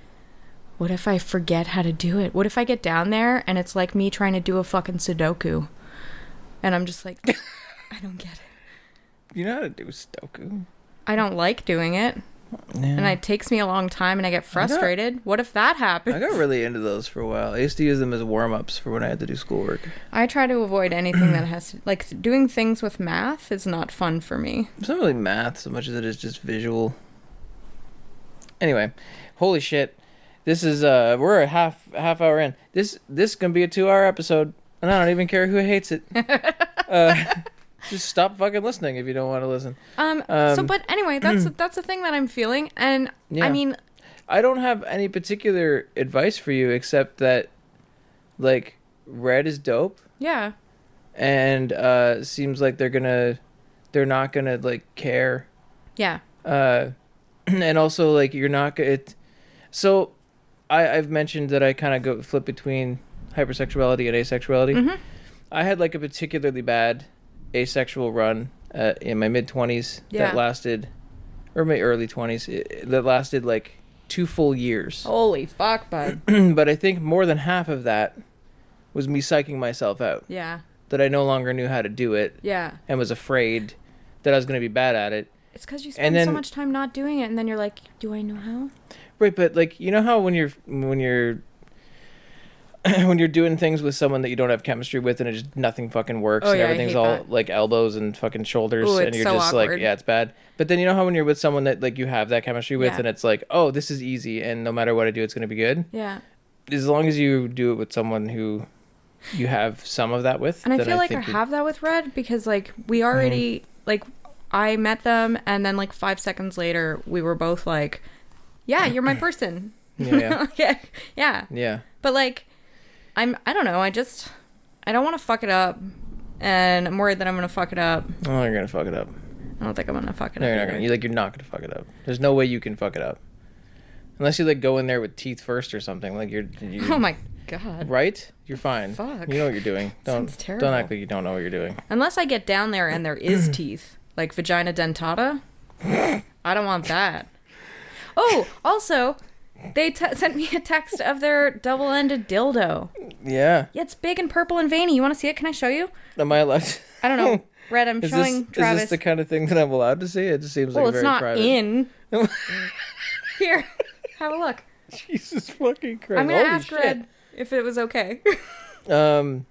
what if I forget how to do it? What if I get down there and it's like me trying to do a fucking Sudoku, and I'm just like, <laughs> I don't get it. You know how to do Stoku. I don't like doing it. Yeah. and it takes me a long time and I get frustrated. what if that happens? I got really into those for a while. I used to use them as warm ups for when I had to do schoolwork. I try to avoid anything that has to, like doing things with math is not fun for me. It's not really math so much as it is just visual. Anyway, holy shit. This is uh we're a half half hour in. This this is gonna be a two hour episode and I don't even care who hates it. <laughs> uh just stop fucking listening if you don't want to listen. Um, so Um, but anyway, that's <clears throat> that's the thing that I'm feeling and Yeah. I mean, I don't have any particular advice for you except that like red is dope yeah. and uh seems like they're gonna they're not gonna like care Yeah. uh <clears throat> and also like you're not gonna it so i i've mentioned that i kind of go flip between hypersexuality and asexuality Mhm. i had like a particularly bad asexual run uh, in my mid 20s Yeah. that lasted or my early 20s it, that lasted like two full years Holy fuck, bud. <clears throat> but i think more than half of that was me psyching myself out yeah. that i no longer knew how to do it Yeah. and was afraid that i was going to be bad at it It's cuz you spend then- so much time not doing it and then you're like, do I know how? Right, but like you know how when you're when you're <clears throat> when you're doing things with someone that you don't have chemistry with and it just nothing fucking works Oh, and yeah, I everything's all that. like elbows and fucking shoulders Ooh, and you're so just awkward. like yeah it's bad. But then you know how when you're with someone that like you have that chemistry with Yeah. and it's like oh this is easy and no matter what I do it's gonna be good. Yeah. As long as you do it with someone who you have some of that with. And I feel like I have that with Red because like we mm-hmm. already like I met them and then like 5 seconds later we were both like, yeah, you're my <clears throat> person. Yeah, yeah. <laughs> Yeah. yeah. But like, I'm I don't know. I just I don't want to fuck it up, and I'm worried that I'm gonna fuck it up. Oh, you're gonna fuck it up. I don't think I'm gonna fuck it No, up. you're not either. gonna. You like you're not gonna fuck it up. There's no way you can fuck it up, unless you like go in there with teeth first or something. Like you're. you Oh my! God. right? You're fine. Fuck. You know what you're doing. <laughs> Don't don't act like you don't know what you're doing. Unless I get down there and there is <clears throat> teeth, like vagina dentata. <laughs> I don't want that. Oh, also, they t- sent me a text of their double-ended dildo. Yeah. Yeah, it's big and purple and veiny. You want to see it? Can I show you? Am I allowed? To... I don't know. <laughs> Red, I'm Is showing this, is this the kind of thing that I'm allowed to see? It just seems well, like it's very not private. in. <laughs> Here, have a look. Jesus fucking Christ! I'm gonna Holy ask shit. Red if it was okay. Um,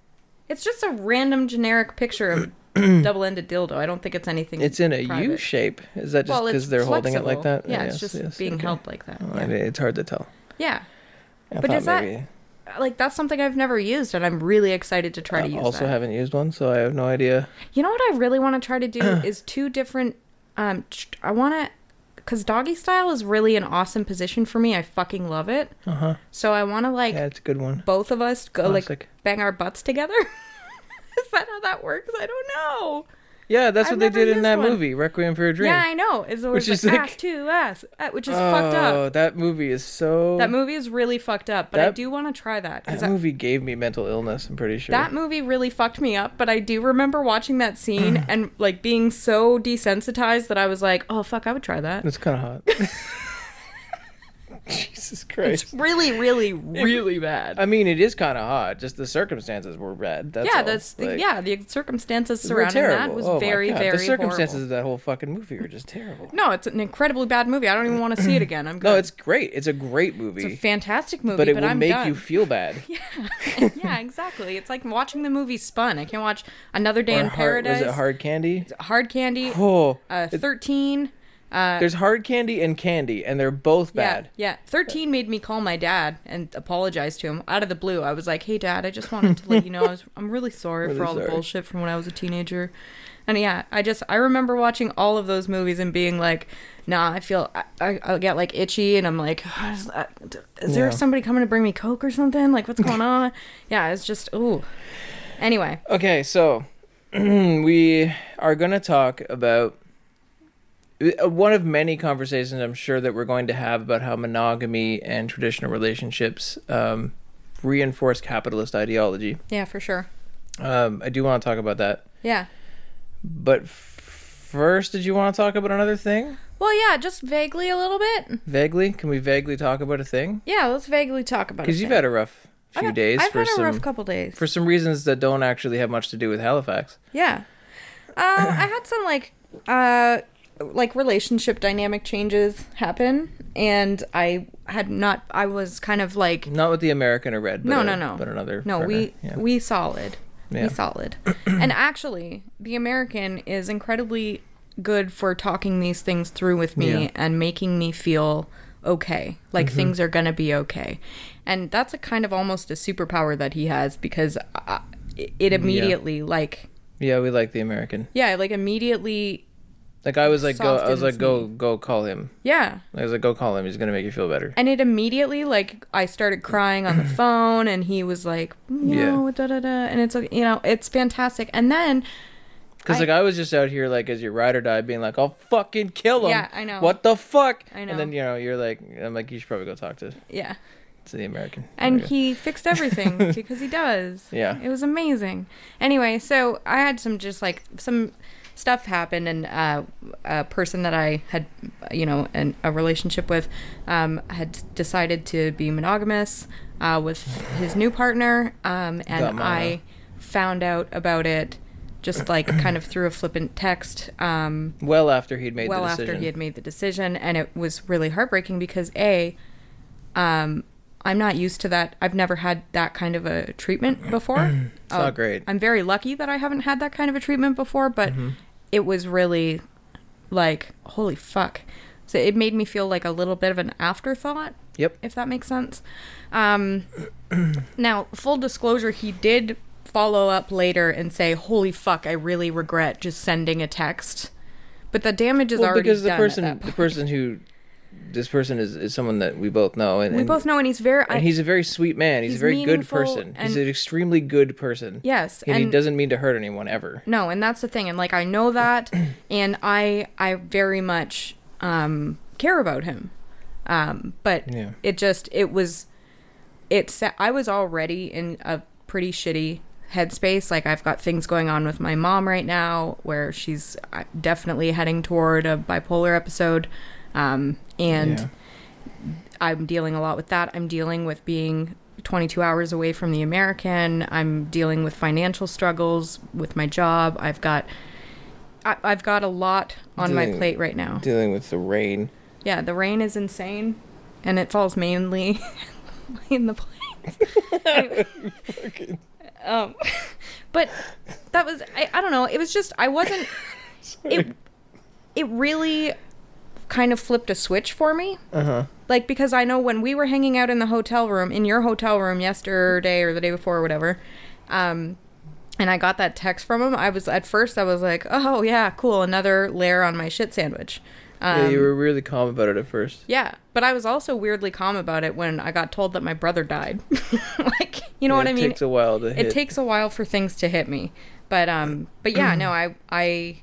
it's just a random generic picture of <clears throat> double-ended dildo. I don't think it's anything. it's in a U private. shape. Is that just because it's they're holding it like that? Yeah, Yes, it's just yes, being okay. held like that. Oh, yeah. I mean, It's hard to tell. yeah. I But is that- like that's something I've never used, and I'm really excited to try to I use. also that. haven't used one, so I have no idea. You know what I really want to try to do <clears throat> is two different. Um, I want to, cause doggy style is really an awesome position for me. I fucking love it. Uh huh. So I want to like Yeah, it's a good one. both of us go like bang our butts together. <laughs> <laughs> is that how that works? I don't know. Yeah, that's I've what they did in that one. movie, Requiem for a Dream. Yeah, I know. It's always Which is like, like- ass to ass, uh, which is oh, fucked up. Oh, that movie is so. That movie is really fucked up, but I do want to try that because That movie gave me mental illness. I'm pretty sure. That movie really fucked me up, but I do remember watching that scene <sighs> and like being so desensitized that I was like, "Oh fuck, I would try that." It's kind of hot. <laughs> <laughs> Jesus Christ. It's really, really, really bad. I mean, it is kind of hot. Just the circumstances were bad. That's yeah, all. that's the, Like, yeah. The circumstances were surrounding that was Oh very, very The circumstances horrible. of that whole fucking movie were just terrible. No, it's an incredibly bad movie. I don't even want to see it again. I'm <clears throat> good. No, it's great. It's a great movie, it's a fantastic movie, but it will I'm make done. you feel bad. <laughs> yeah, yeah, exactly. It's like watching the movie Spun. I can't watch Another Day Or in hard, Paradise, was it Hard Candy? Hard Candy, Oh, uh, Thirteen. Uh, there's Hard Candy and Candy, and they're both bad. Yeah, yeah. 13 made me call my dad and apologize to him out of the blue. I was like, "Hey, dad, I just wanted to let you know I was I'm really <laughs> sorry Really for all the bullshit from when I was a teenager." And yeah, I just I remember watching all of those movies and being like, "Nah, I feel I, I I'll get like itchy and I'm like, is, that- is there Yeah. somebody coming to bring me coke or something? Like, what's going on?" <laughs> yeah, it's just ooh. Anyway, Okay, so <clears throat> we are going to talk about one of many conversations I'm sure that we're going to have about how monogamy and traditional relationships um, reinforce capitalist ideology. yeah, for sure. Um, I do want to talk about that. Yeah. But f- first, did you want to talk about another thing? Well, yeah, just vaguely a little bit. Vaguely? Can we vaguely talk about a thing? Yeah, let's vaguely talk about it. Because you've had a rough few I've, days I've for had a some rough couple days. for some reasons that don't actually have much to do with Halifax. Yeah. Uh, I had some like uh like relationship dynamic changes happen and I had not I was kind of like Not with the American or Red, but No, no, no. but another. no, partner. we Yeah. we solid. Yeah. We solid. <clears throat> and actually, the American is incredibly good for talking these things through with me Yeah. Mm-hmm. and making me feel okay. Like things are to be okay. And that's a kind of almost a superpower that he has because uh, it, it immediately like Yeah, we like the American. yeah, like immediately Like I was like, go. I was like, go, go, call him. yeah. I was like, go call him. He's gonna make you feel better. And it immediately like I started crying on the <clears throat> phone and he was like, you Yeah. know, da da da and it's like, you know, it's fantastic. And then Because like I was just out here like as your ride or die, being like, I'll fucking kill him. Yeah, I know. What the fuck? I know. And then you know you're like, I'm like, you should probably go talk to yeah. to the American. And he fixed everything <laughs> because he does. Yeah. It was amazing. Anyway, so I had some just like some stuff happened, and uh, a person that I had, you know, an, a relationship with um, had decided to be monogamous uh, with his new partner. Um, and I found out about it just like <clears throat> kind of through a flippant text. Um, well after he'd made well the decision. after he had made the decision and it was really heartbreaking because a um i'm not used to that i've never had that kind of a treatment <clears throat> before It's not great. i'm very lucky that i haven't had that kind of a treatment before but Mm-hmm. it was really like holy fuck so it made me feel like a little bit of an afterthought Yep. if that makes sense um now full disclosure he did follow up later and say holy fuck i really regret just sending a text but the damage is Well, already because the person, the person who, this person is, is someone that we both know, and, we and, both know and he's very I, and he's a very sweet man. He's, he's a very good person. He's an extremely good person. yes And, he doesn't mean to hurt anyone ever. no and that's the thing and like i know that <clears throat> and i i very much um care about him um but Yeah. it just it was it's I was already in a pretty shitty headspace. Like I've got things going on with my mom right now, where she's uh, definitely heading toward a bipolar episode, um, and Yeah. I'm dealing a lot with that. I'm dealing with being 22 hours away from the American. I'm dealing with financial struggles with my job. I've got I, I've got a lot on my plate right now. Dealing with the rain. Yeah, the rain is insane, and it falls mainly <laughs> in the plains. <laughs> um, but that was I, I don't know. It was just I wasn't. <laughs> It it really kind of flipped a switch for me. Uh huh. Like because I know when we were hanging out in the hotel room in your hotel room yesterday or the day before or whatever, um, and I got that text from him. I was at first I was like, oh yeah, cool, another layer on my shit sandwich. Um, yeah, you were really calm about it at first. yeah, but I was also weirdly calm about it when I got told that my brother died. <laughs> like, you know Yeah, what I mean? it takes a while to hit. it takes a while for things to hit me. But um but yeah, <clears throat> no, I I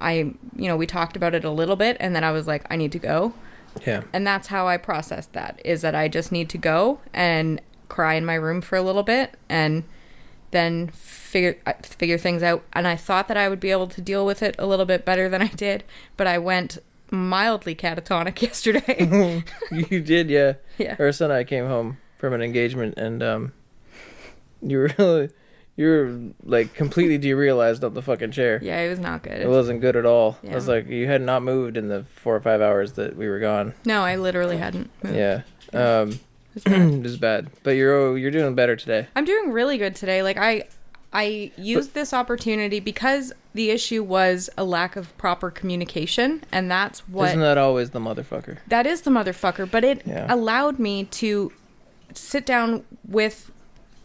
I you know, we talked about it a little bit and then I was like I need to go. yeah. And that's how I processed that is that I just need to go and cry in my room for a little bit and then figure uh, figure things out and I thought that I would be able to deal with it a little bit better than I did, but I went mildly catatonic <laughs> yesterday. <laughs> you did, yeah. Yeah. Son and I came home from an engagement, and um, you were really, you were like completely derealized on the fucking chair. yeah, it was not good. It wasn't good at all. I was like, you had not moved in the four or five hours that we were gone. no, I literally hadn't moved. Yeah. Um, It was <clears throat> bad. bad, but you're you're doing better today. I'm doing really good today. Like I I used this opportunity because the issue was a lack of proper communication and that's what Isn't that always the motherfucker? that is the motherfucker, but it Yeah. allowed me to sit down with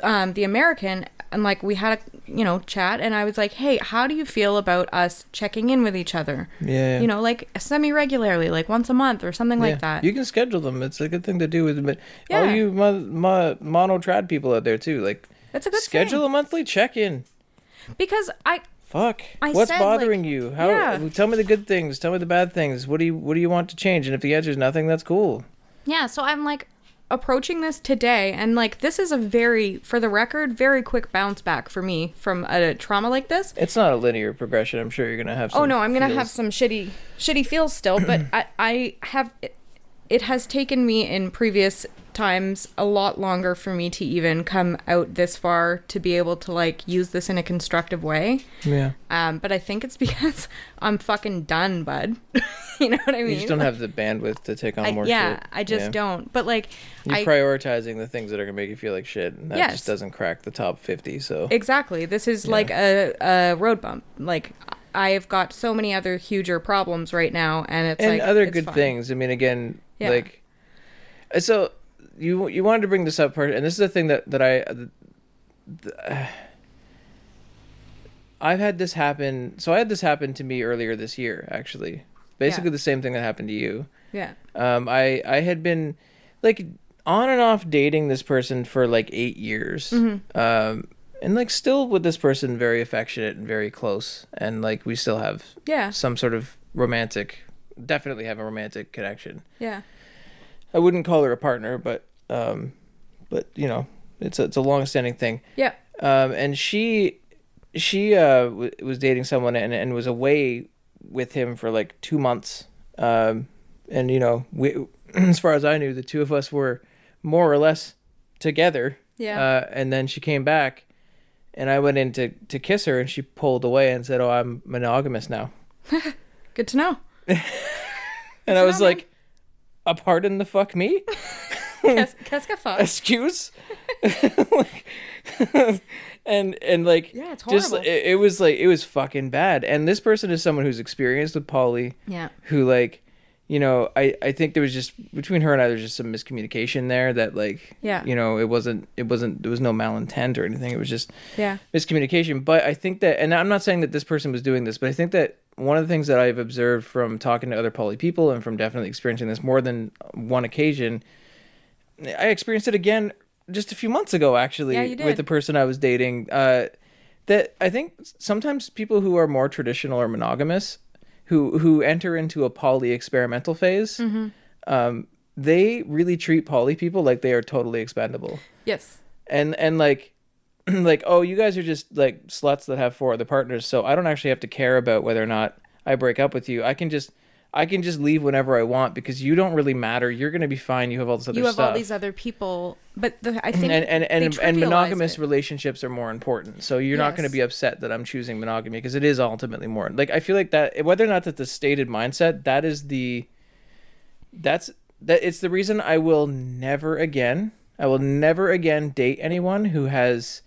um, the American and like we had a you know chat and I was like, "Hey, how do you feel about us checking in with each other?" Yeah. You know, like semi regularly, like once a month or something Yeah. like that. You can schedule them. It's a good thing to do with but Yeah. all you mo- mo- mono trad people out there too. Like That's a good schedule thing. a monthly check in. because I Fuck. I What's said, bothering like- you? How? Yeah. Tell me the good things. Tell me the bad things. What do you What do you want to change? And if the answer is nothing, that's cool. Yeah, so I'm like approaching this today and like this is a very for the record very quick bounce back for me from a trauma like this. It's not a linear progression. I'm sure you're gonna have. Oh, some Oh no, I'm going to feels. have some shitty shitty feels still, but <clears throat> I I have it has taken me in previous times a lot longer for me to even come out this far to be able to like use this in a constructive way. Yeah. Um but I think it's <laughs> because I'm fucking done, bud. <laughs> you know what I mean? You just don't have the bandwidth to take on I, more yeah, shit. I just Yeah. don't. But like You're I prioritizing the things that are gonna make you feel like shit, and that Yes. just doesn't crack the top fifty. So Exactly. This is like a, a road bump. Like I've got so many other huger problems right now, and it's and like other it's good fine. things. I mean, again, Yeah. like, uh, so you you wanted to bring this up, part, and this is the thing that that I. uh, I've had this happen. So I had this happen to me earlier this year, actually. Basically, Yeah. the same thing that happened to you. Yeah. Um, I I had been like on and off dating this person for like eight years. Mm-hmm. Um, and like still with this person, very affectionate and very close, and like we still have Yeah. some sort of romantic, definitely have a romantic connection. Yeah. I wouldn't call her a partner, but um, but you know, it's a, it's a long standing thing. Yeah. Um, and she she uh w- was dating someone and and was away with him for like two months. Um, and you know, we <clears throat> as far as I knew, the two of us were more or less together. Yeah. Uh, and then she came back, and I went in to to kiss her, and she pulled away and said, "Oh, I'm monogamous now." <laughs> Good to know. <laughs> And I was like, "A pardon the fuck me." Qu'est- Qu'est-ce que fuck? excuse <laughs> <laughs> and and like Yeah, it's just horrible. it, it was like it was fucking bad and this person is someone who's experienced with poly Yeah. who like you know i i think there was just between her and i there's just some miscommunication there that like Yeah. you know it wasn't it wasn't there was no malintent or anything it was just Yeah. miscommunication but i think that and i'm not saying that this person was doing this but i think that one of the things that i've observed from talking to other poly people and from definitely experiencing this more than one occasion i experienced it again just a few months ago actually Yeah, you with the person i was dating uh that i think sometimes people who are more traditional or monogamous who who enter into a poly experimental phase Mm-hmm. um they really treat poly people like they are totally expendable. Yes. And and like <clears throat> like oh you guys are just like sluts that have four other partners, so I don't actually have to care about whether or not I break up with you. I can just I can just leave whenever I want because you don't really matter. You're gonna be fine. You have all this other You have stuff. all these other people, but the, I think and and and, and monogamous it. relationships are more important. So you're not going to be upset that I'm choosing monogamy because it is ultimately more. Like I feel like that whether or not that's the stated mindset, that is the that's that it's the reason I will never again I will never again date anyone who has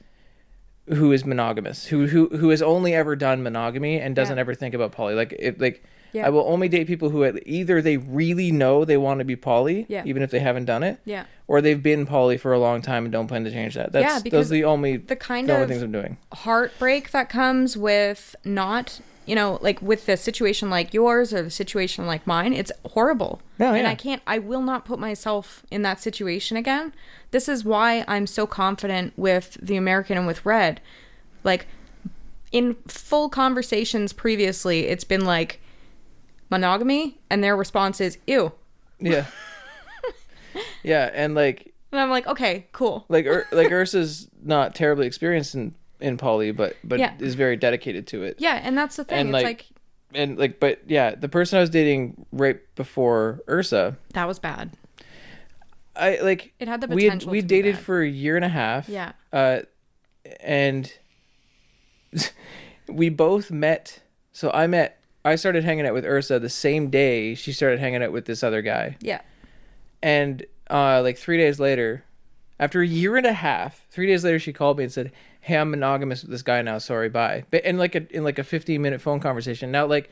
who is monogamous, who who who has only ever done monogamy and doesn't Yeah. ever think about poly. Like it like Yeah. I will only date people who either they really know they want to be poly, Yeah. even if they haven't done it, Yeah. or they've been poly for a long time and don't plan to change that. That's Yeah, those are the only The kind the only of things I'm doing. heartbreak that comes with not you know like with the situation like yours or the situation like mine it's horrible No, and i can't i will not put myself in that situation again this is why i'm so confident with the american and with red like in full conversations previously it's been like monogamy and their response is ew Yeah. <laughs> yeah, and like and i'm like okay cool like Ur- like Ursa's not terribly experienced in in poly, but but Yeah. is very dedicated to it. yeah and that's the thing And, it's like- like And like, but yeah, the person I was dating right before Ursa, that was bad I like It had the we had, potential we to be dated bad. for a year and a half. Yeah. Uh, and <laughs> we both met. So I met. I started hanging out with Ursa the same day she started hanging out with this other guy. yeah And uh, like three days later, after a year and a half, three days later, she called me and said, "Hey, I'm monogamous with this guy now. Sorry, bye." But in like a in like a 15 minute phone conversation. Now, like,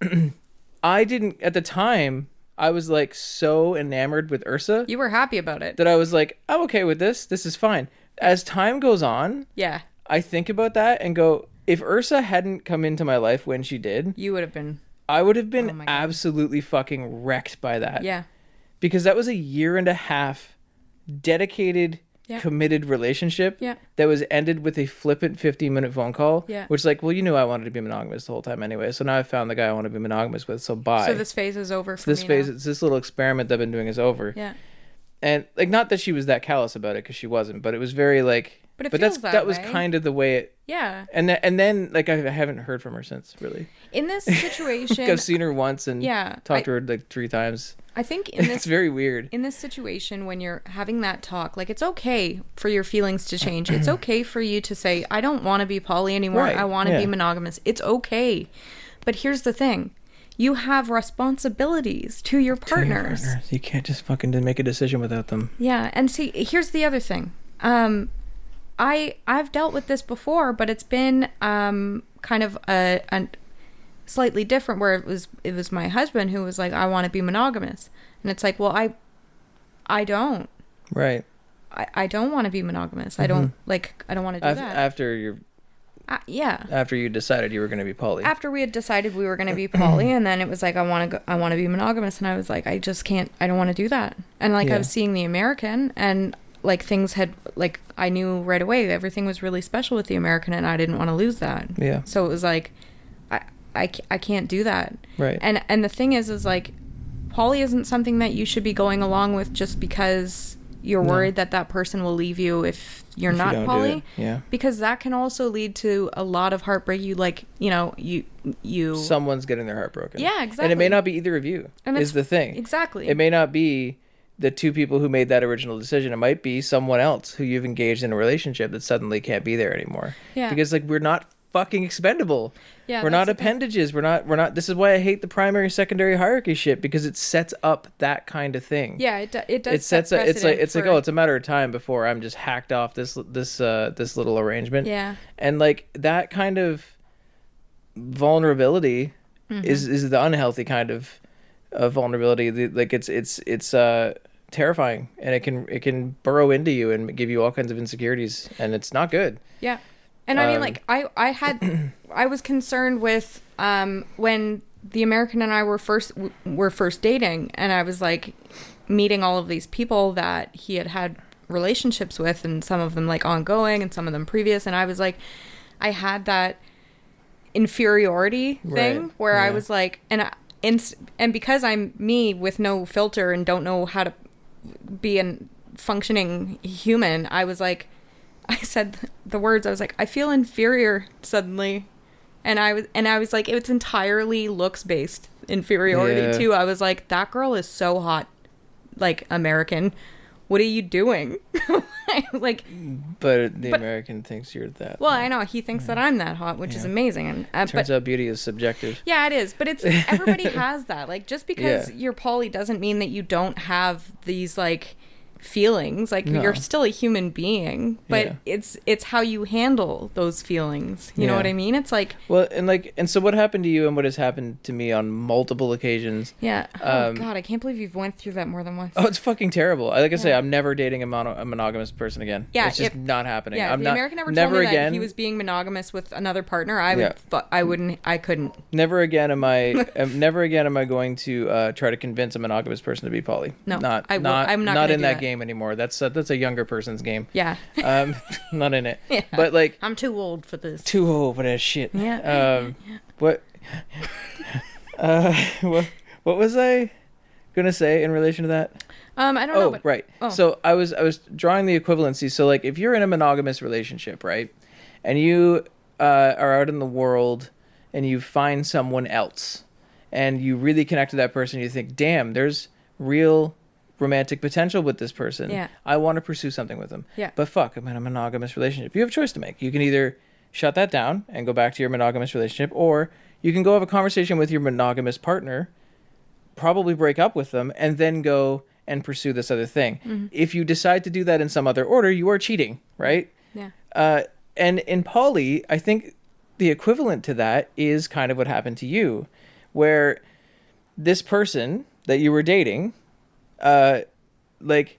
<clears throat> I didn't at the time. I was like so enamored with Ursa you were happy about it that I was like, I'm okay with this. This is fine. As time goes on, yeah I think about that and go, if Ursa hadn't come into my life when she did, you would have been I would have been Oh absolutely fucking wrecked by that yeah because that was a year and a half dedicated Yeah. committed relationship Yeah. that was ended with a flippant 15 minute phone call Yeah. which like well you knew i wanted to be monogamous the whole time anyway so now i found the guy i want to be monogamous with so bye So this phase is over for this phase now. this little experiment that i've been doing is over Yeah. and like not that she was that callous about it because she wasn't but it was very like But it that's feels that that was kind of the way it Yeah. and then and then like I, I haven't heard from her since really In this <laughs> like, situation, i've seen her once and Yeah, talked I- to her like three times I think in <laughs> it's very weird in this situation when you're having that talk, like it's okay for your feelings to change. It's <clears throat> okay for you to say, I don't want to be poly anymore. Right, I want to yeah. be monogamous. It's okay. But here's the thing. You have responsibilities to your To your partners. partners. you can't just fucking make a decision without them Yeah, and see, here's the other thing. Um, I I've dealt with this before, but it's been um kind of a, a slightly different. Where it was it was my husband who was like, I want to be monogamous, and it's like, well, I I don't. right I, I don't want to be monogamous. I don't like. I don't want to do Af- that. after you Uh, yeah. after you decided you were going to be poly After we had decided we were going to be poly, and then it was like I want to go, I want to be monogamous, and I was like, I just can't. I don't want to do that. And like Yeah. I was seeing the American, and like things had like I knew right away everything was really special with the American, and I didn't want to lose that. yeah. So it was like, I I, I can't do that. right. And and the thing is, is like, poly isn't something that you should be going along with just because you're No. worried that that person will leave you if you're If not poly yeah. Because that can also lead to a lot of heartbreak. You like you know you you someone's getting their heart broken. Yeah, exactly. and it may not be either of you And is the thing. Exactly. It may not be the two people who made that original decision it might be someone else who you've engaged in a relationship that suddenly can't be there anymore Yeah. because like we're not fucking expendable Yeah, we're not that's the thing. appendages we're not we're not this is why i hate the primary secondary hierarchy shit because it sets up that kind of thing yeah it, do, it does it sets set a, it's like it's like oh it's a matter of time before i'm just hacked off this this uh this little arrangement yeah and like that kind of vulnerability Mm-hmm. is is the unhealthy kind of of vulnerability The- like it's it's it's uh terrifying and it can it can burrow into you and give you all kinds of insecurities and it's not good. Yeah. And I mean Um, like I I had <clears throat> I was concerned with um when the American and I were first were first dating and I was like meeting all of these people that he had had relationships with and some of them like ongoing and some of them previous and I was like I had that inferiority thing Right, where I was like and I, and and because I'm me with no filter and don't know how to be a functioning human, I was like, <laughs> I said the words. I was like, I feel inferior suddenly, and I was and I was like, it's entirely looks based inferiority Yeah. too. I was like, that girl is so hot, like American. What are you doing? <laughs> like, But the But- American thinks you're that. well, I know he thinks that I'm that hot, which is amazing, and uh, Turns but out beauty is subjective. yeah, it is. But it's everybody <laughs> has that. Like just because Yeah. you're poly doesn't mean that you don't have these like feelings. Like No. you're still a human being, but Yeah. it's it's how you handle those feelings. You know what I mean? It's like Well, and like, and so what happened to you, and what has happened to me on multiple occasions? yeah. Oh Um, god, I can't believe you've went through that more than once. Oh, it's fucking terrible. Like I say, I'm never dating a, mono- a monogamous person again. Yeah, it's just if- not happening. yeah, I'm the not. American ever never told me again. that he was being monogamous with another partner, I would Yeah. fu- I wouldn't I couldn't. Never again am I. <laughs> am, never again am I going to uh, try to convince a monogamous person to be poly. No, not. I will- not. I'm not not in that, that. game anymore. That's a, that's a younger person's game. Yeah. <laughs> Um, <laughs> not in it. Yeah. But like I'm too old for this. too old for that shit. Yeah. Um, what? <laughs> Uh, what? What was I gonna say in relation to that? Um I don't know Oh, but right. oh. So I was I was drawing the equivalency. So like if you're in a monogamous relationship, right, and you uh, are out in the world and you find someone else, and you really connect to that person, you think, damn, there's real romantic potential with this person. Yeah. I want to pursue something with them. Yeah. But fuck, I'm in a monogamous relationship. You have a choice to make. You can either shut that down and go back to your monogamous relationship, or you can go have a conversation with your monogamous partner probably break up with them and then go and pursue this other thing. Mm-hmm. If you decide to do that in some other order, you are cheating, right? Yeah. Uh, and in poly, I think the equivalent to that is kind of what happened to you, where this person that you were dating, uh, like,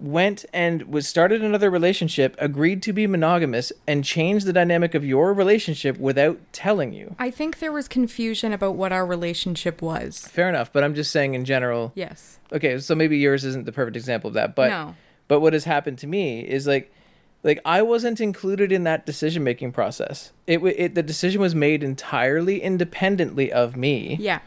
went and was started another relationship, agreed to be monogamous, and changed the dynamic of your relationship without telling you. I think there was confusion about what our relationship was. Fair enough, but I'm just saying in general. Yes. okay so maybe yours isn't the perfect example of that but No. but what has happened to me is like like i wasn't included in that decision making process it, it the decision was made entirely independently of me Yeah.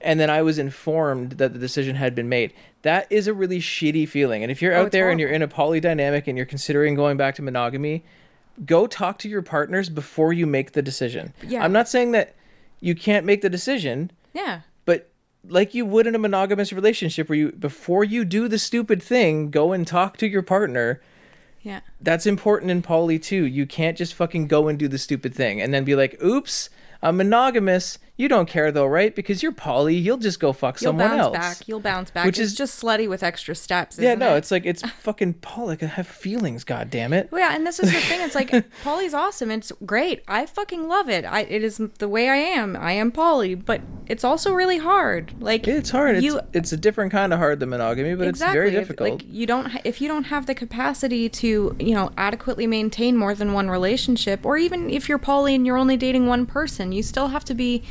And then i was informed that the decision had been made. That is a really shitty feeling. And if you're Oh, out there and you're in a poly dynamic and you're considering going back to monogamy go talk to your partners before you make the decision. Yeah. i'm not saying that you can't make the decision Yeah. but like you would in a monogamous relationship where you before you do the stupid thing go and talk to your partner. Yeah. that's important in poly too. You can't just fucking go and do the stupid thing and then be like oops i'm monogamous you don't care though right because you're poly you'll just go fuck You'll someone bounce else back. You'll bounce back. Which Which is is- just slutty with extra steps. yeah isn't no it? it's like it's <laughs> fucking poly i have feelings god damn it Well, yeah, and this is the thing. It's like <laughs> poly's awesome. It's great. I fucking love it. I it is the way I am. I am Polly, but it's also really hard. Like it's hard it's, You it's a different kind of hard than monogamy but it's very If- difficult Like you don't ha- if you don't have the capacity to you know adequately maintain more than one relationship, or even if you're poly and you're only dating one person, you still have to be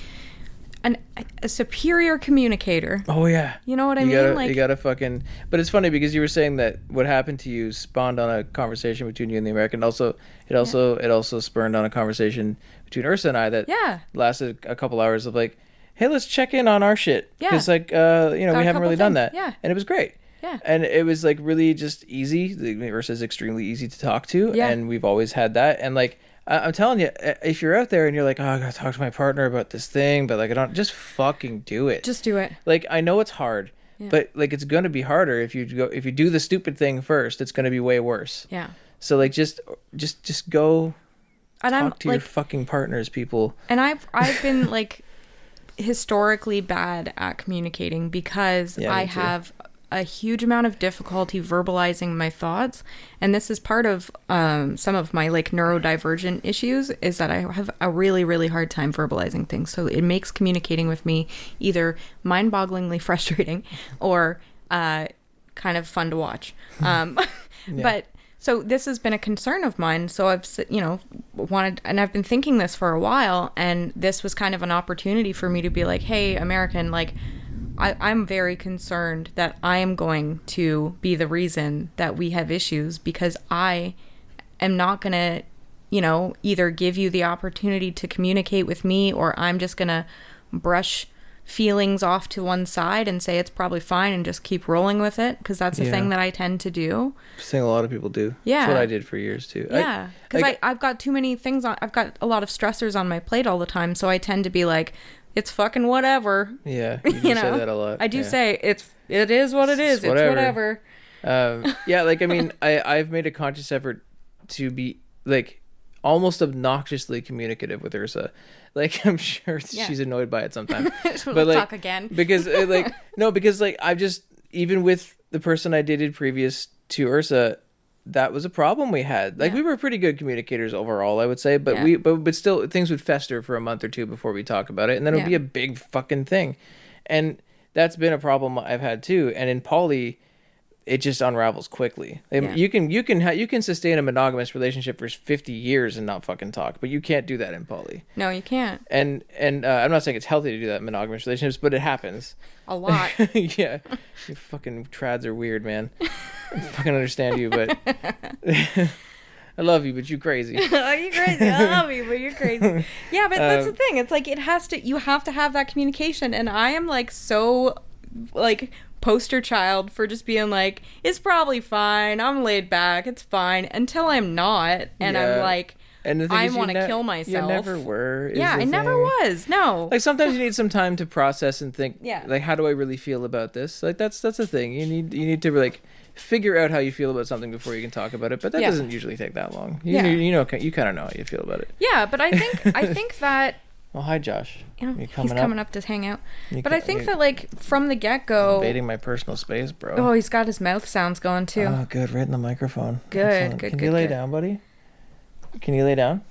an a superior communicator. Oh yeah. You know what I you mean? Gotta, Like- you gotta fucking. But it's funny because you were saying that what happened to you spawned on a conversation between you and the American. Also, it also it also spurned on a conversation between Ursa and I that Yeah. lasted a couple hours of like, hey, let's check in on our shit Yeah. because like uh you know Got we haven't really done that. yeah. And it was great. Yeah. And it was like really just easy. The Ursa is extremely easy to talk to, Yeah. and we've always had that. And like. I- I'm telling you, if you're out there and you're like, "Oh, I gotta talk to my partner about this thing," but like, I don't, just fucking do it Just do it. like I know it's hard, Yeah. but like it's gonna be harder if you go if you do the stupid thing first. It's gonna be way worse. Yeah. So like just just just go And talk I'm to like your fucking partners, people. and I've <laughs> I've been like historically bad at communicating because Yeah, I have a huge amount of difficulty verbalizing my thoughts. And this is part of um, some of my like neurodivergent issues is that i have a really really hard time verbalizing things. So it makes communicating with me either mind-bogglingly <laughs> frustrating or uh, kind of fun to watch. <laughs> Um, <laughs> but so this has been a concern of mine. So i've you know wanted and i've been thinking this for a while and this was kind of an opportunity for me to be like hey american like I, i'm very concerned that i am going to be the reason that we have issues because i am not going to you know either give you the opportunity to communicate with me or i'm just going to brush feelings off to one side and say it's probably fine and just keep rolling with it because that's the Yeah. thing that I tend to do. I think a lot of people do. Yeah. That's what I did for years too. Yeah, because like- I, I've got too many things on. I've got a lot of stressors on my plate all the time, so I tend to be like, "It's fucking whatever." yeah, <laughs> you, You say know, that a lot. I do yeah. say it's it is what it is. It's It's whatever. whatever. um, yeah like i mean <laughs> i i've made a conscious effort to be like almost obnoxiously communicative with ursa like <laughs> i'm sure Yeah. she's annoyed by it sometimes We'll but like talk again. because uh, like no because like i've just even with the person i dated previous to ursa that was a problem we had like Yeah. we were pretty good communicators overall i would say but Yeah. we but, but still things would fester for a month or two before we talk about it and then it would Yeah. be a big fucking thing and that's been a problem i've had too and in poly it just unravels quickly. Yeah. You can you can ha- you can sustain a monogamous relationship for 50 years and not fucking talk, but you can't do that in poly. No, you can't. And and uh, I'm not saying it's healthy to do that in monogamous relationships, but it happens. A lot. <laughs> yeah, you fucking trads are weird, man. I fucking understand you, but <laughs> I love you, but you crazy. <laughs> oh, you crazy. I love you, but you're crazy. Yeah, but that's Um, the thing. It's like it has to. You have to have that communication, and I am like so, like poster child for just being like, it's probably fine. I'm laid back. It's fine until I'm not, and Yeah. I'm like, And thing I want to ne- kill myself. You never were. yeah, I never was. No. Like sometimes you need some time to process and think. Yeah. Like, how do I really feel about this? Like that's that's a thing. You need you need to like figure out how you feel about something before you can talk about it. But that Yeah. doesn't usually take that long. You, Yeah. you, you know you kind of know how you feel about it. yeah, but I think I <laughs> think that Well, hi Josh. you know, You he's coming coming up? up to hang out. You But co- I think that like from the get go. invading my personal space, bro. Oh, he's got his mouth sounds going too. Oh, good. Right in the microphone. Good, Excellent. good, Can good, you lay good. down, buddy? Can you lay down?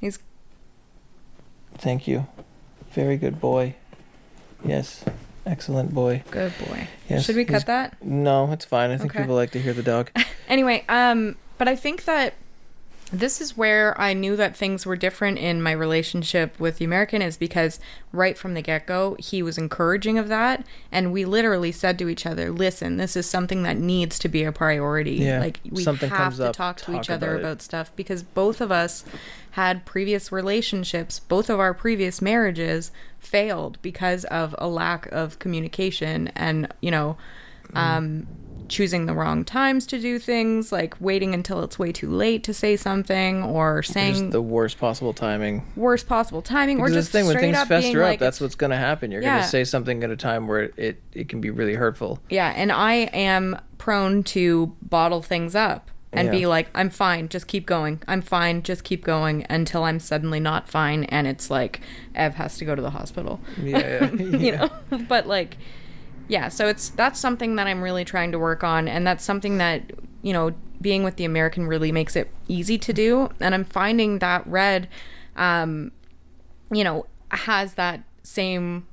He's Thank you. Very good boy. Yes. Excellent boy. good boy. Yes. Should we cut that? No, it's fine. I think Okay. people like to hear the dog. <laughs> Anyway, um, but I think that this is where I knew that things were different in my relationship with the American is because right from the get go, he was encouraging of that. And we literally said to each other, listen, this is something that needs to be a priority. Yeah, Like, we something have comes to up, talk to talk each other about about stuff because both of us had previous relationships, both of our previous marriages failed because of a lack of communication and, you know, um, choosing the wrong times to do things, like waiting until it's way too late to say something, or saying Just the worst possible timing. worst possible timing, or just the thing when straight things up being fester up, like, that's what's going to happen. You're going to say something at a time where it it can be really hurtful. yeah. And I am prone to bottle things up and be like, I'm fine, just keep going. I'm fine, just keep going until I'm suddenly not fine, and it's like Ev has to go to the hospital. Yeah, yeah. <laughs> you <laughs> know but like yeah so it's that's something that i'm really trying to work on and that's something that you know being with the american really makes it easy to do and i'm finding that red um you know has that same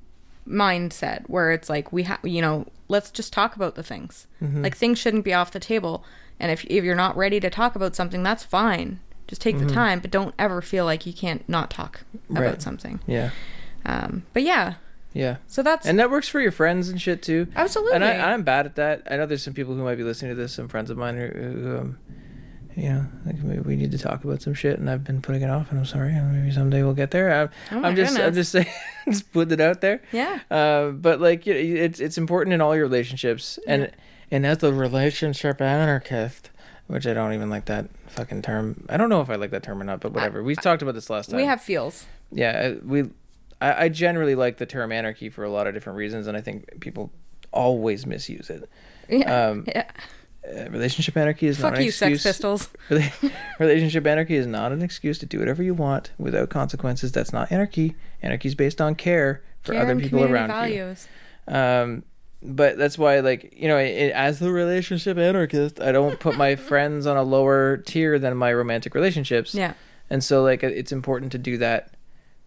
mindset where it's like we have you know let's just talk about the things Mm-hmm. like things shouldn't be off the table and if, if you're not ready to talk about something that's fine just take the time but don't ever feel like you can't not talk about Mm-hmm. Something Yeah. um but yeah Yeah. so that's And that works for your friends and shit too. Absolutely. And I, I'm bad at that. I know there's some people who might be listening to this, some friends of mine who, who um, you know, like maybe we need to talk about some shit, and I've been putting it off, and I'm sorry. Maybe someday we'll get there. I'm, Oh I'm just, I'm just <laughs> saying, just putting it out there. yeah. Uh, but like, you know, it's it's important in all your relationships, and and as a relationship anarchist, which I don't even like that fucking term. I don't know if I like that term or not, but whatever. we talked about this last time. We have feels. yeah, uh, we. I, I generally like the term anarchy for a lot of different reasons, and I think people always misuse it. Yeah. Um, yeah. Uh, relationship anarchy is Fuck not an you, excuse. Sex Pistols. <laughs> Relationship anarchy is not an excuse to do whatever you want without consequences. That's not anarchy. Anarchy is based on care for Care other people around you. values. Um, but that's why, like you know, it, as the relationship anarchist, I don't put my <laughs> friends on a lower tier than my romantic relationships. Yeah. And so, like, it's important to do that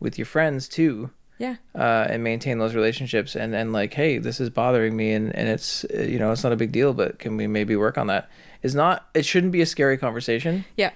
with your friends too, Yeah. uh, and maintain those relationships. And and like, hey, this is bothering me, and and it's you know, it's not a big deal, but can we maybe work on that? It's not. It shouldn't be a scary conversation. Yeah.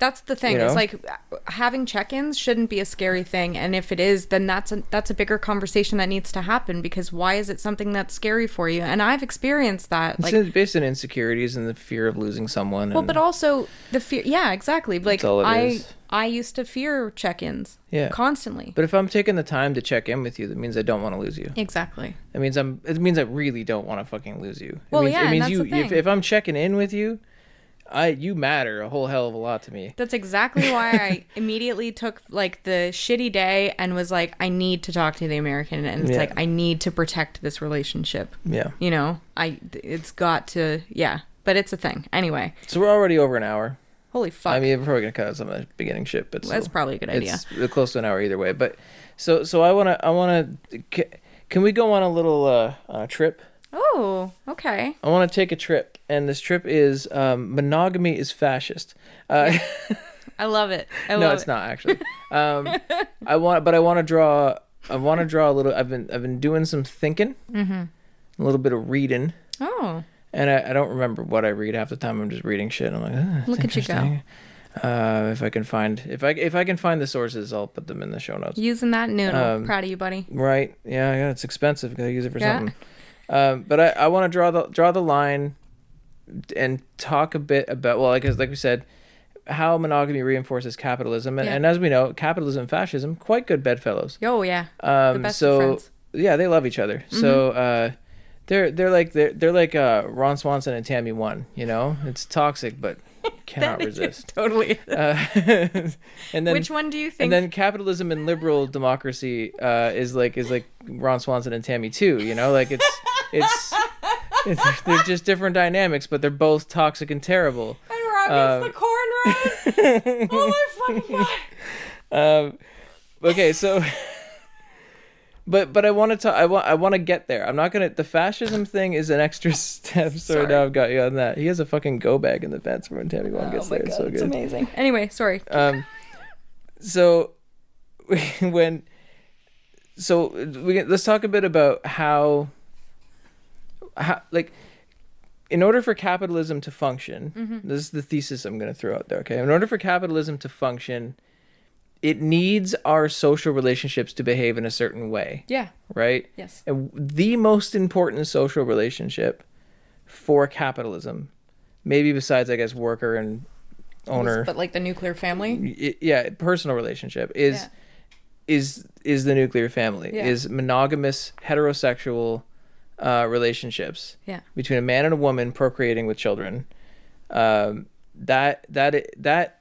That's the thing. You It's like having check-ins shouldn't be a scary thing, and if it is, then that's a that's a bigger conversation that needs to happen. Because why is it something that's scary for you? And I've experienced that. Like, based on insecurities and the fear of losing someone. well, but also the fear. Yeah, exactly. Like I is. I used to fear check-ins. Yeah. Constantly. But if I'm taking the time to check in with you, that means I don't want to lose you. exactly. It means I'm. It means I really don't want to fucking lose you. It Well, means, yeah, it means that's you. If, if I'm checking in with you, I you matter a whole hell of a lot to me. That's exactly why I <laughs> immediately took like the shitty day and was like, I need to talk to the American, and it's Yeah. like I need to protect this relationship. Yeah. You know, I it's got to yeah, but it's a thing anyway. So we're already over an hour. Holy fuck, I mean, we're probably gonna cut out some of the beginning shit, but that's probably a good idea. it's close to an hour either way. But so so I wanna I wanna ca- can we go on a little uh, uh trip? Oh, okay. I want to take a trip, and this trip is um, monogamy is fascist. Uh, <laughs> I love it. I no, love it's it. not actually. <laughs> Um, I want, but I want to draw. I want to draw a little. I've been I've been doing some thinking, mm-hmm. a little bit of reading, Oh, and I, I don't remember what I read half the time. I'm just reading shit. I'm like, that's Look at you go. Uh, if I can find if I if I can find the sources, I'll put them in the show notes. using that noodle. Um, Proud of you, buddy. Right? Yeah, yeah. It's expensive. Gotta use it for Yeah. something. Um, but I, I want to draw the draw the line, and talk a bit about well, like like we said, how monogamy reinforces capitalism, and, Yeah. and as we know, capitalism and fascism quite good bedfellows. Oh yeah, Um, best of so friends. Mm-hmm. yeah, they love each other. So uh, they're they're like they're they're like uh, Ron Swanson and Tammy One. You know, it's toxic, but <laughs> cannot resist. totally. <laughs> Uh, <laughs> and then Which one do you think? and then capitalism and liberal democracy uh, is like is like Ron Swanson and Tammy Two. You know, like it's, it's they're just different dynamics, but they're both toxic and terrible. and um, the cornrows. <laughs> oh my fucking god. Um, okay, so. But but I want to talk. I want I want to get there. I'm not gonna. The fascism thing is an extra <laughs> step. So Sorry. now I've got you on that. He has a fucking go bag in the fence when Tammy gets oh my there. god, It's so good. it's amazing. Anyway, sorry. Um, so <laughs> when so we let's talk a bit about how how like in order for capitalism to function, Mm-hmm. this is the thesis I'm going to throw out there. Okay, in order for capitalism to function, it needs our social relationships to behave in a certain way, Yeah. right? Yes. And the most important social relationship for capitalism, maybe besides I guess worker and owner, But like the nuclear family. y- yeah personal relationship is Yeah. is is the nuclear family Yeah. is monogamous heterosexual uh, relationships Yeah. between a man and a woman procreating with children um, that that that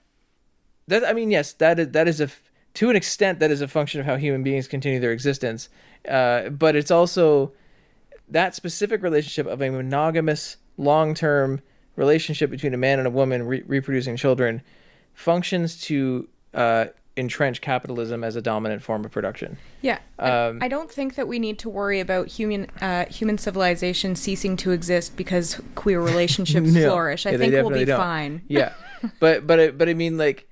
that i mean yes that is that is a to an extent that is a function of how human beings continue their existence uh, but it's also that specific relationship of a monogamous long-term relationship between a man and a woman re- reproducing children functions to uh, entrench capitalism as a dominant form of production. Yeah. Um, I don't think that we need to worry about human uh, human civilization ceasing to exist because queer <laughs> relationships No. flourish. I Yeah, think we'll be don't. fine. <laughs> Yeah, but but I, but I mean like,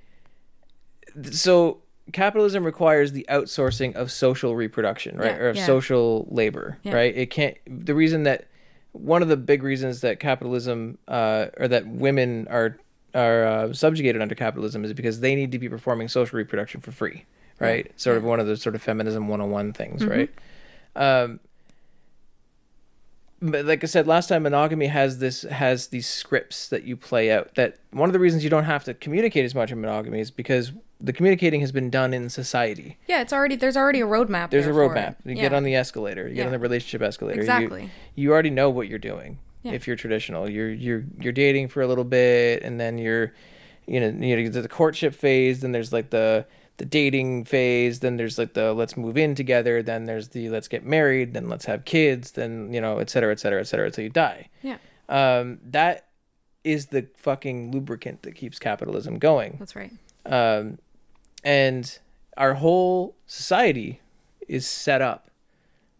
so capitalism requires the outsourcing of social reproduction, right, Yeah, or of yeah. social labor, right? It can't. The reason that one of the big reasons that capitalism uh, or that women are are uh, subjugated under capitalism is because they need to be performing social reproduction for free, right? Sort of one of the sort of feminism 101 things, Mm-hmm. right? Um, but like I said last time, monogamy has this has these scripts that you play out. That one of the reasons you don't have to communicate as much in monogamy is because the communicating has been done in society. Yeah, it's already there's already a roadmap. There's a there for roadmap. You yeah. get on the escalator. You get on the relationship escalator. You- Exactly. You, already know what you're doing. Yeah. If you're traditional, you're you're you're dating for a little bit, and then you're, you know, you know, the courtship phase. Then there's like the the dating phase. Then there's like the let's move in together. Then there's the let's get married. Then let's have kids. Then you know, et cetera, et cetera, et cetera, until you die. Yeah, Um, that is the fucking lubricant that keeps capitalism going that's right. um, and our whole society is set up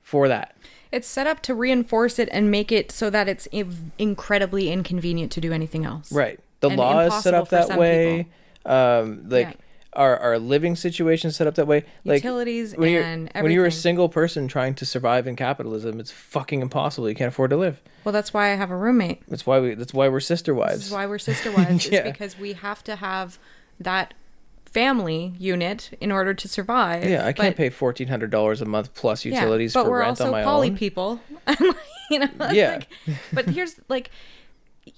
for that. It's set up to reinforce it and make it so that it's in- incredibly inconvenient to do anything else. Right. The And law is set up that way. Um, like Yeah. our our living situation set up that way. Like Utilities when you're and when you're a single person trying to survive in capitalism, it's fucking impossible. You can't afford to live. Well, that's why I have a roommate. That's why we. That's why we're sister wives. is why we're sister wives. <laughs> Yeah. It's because we have to have that family unit in order to survive. Yeah, I can't But- pay fourteen hundred dollars a month plus yeah, utilities but for we're rent also on my poly own. people. <laughs> you know, Yeah. like- but here's like,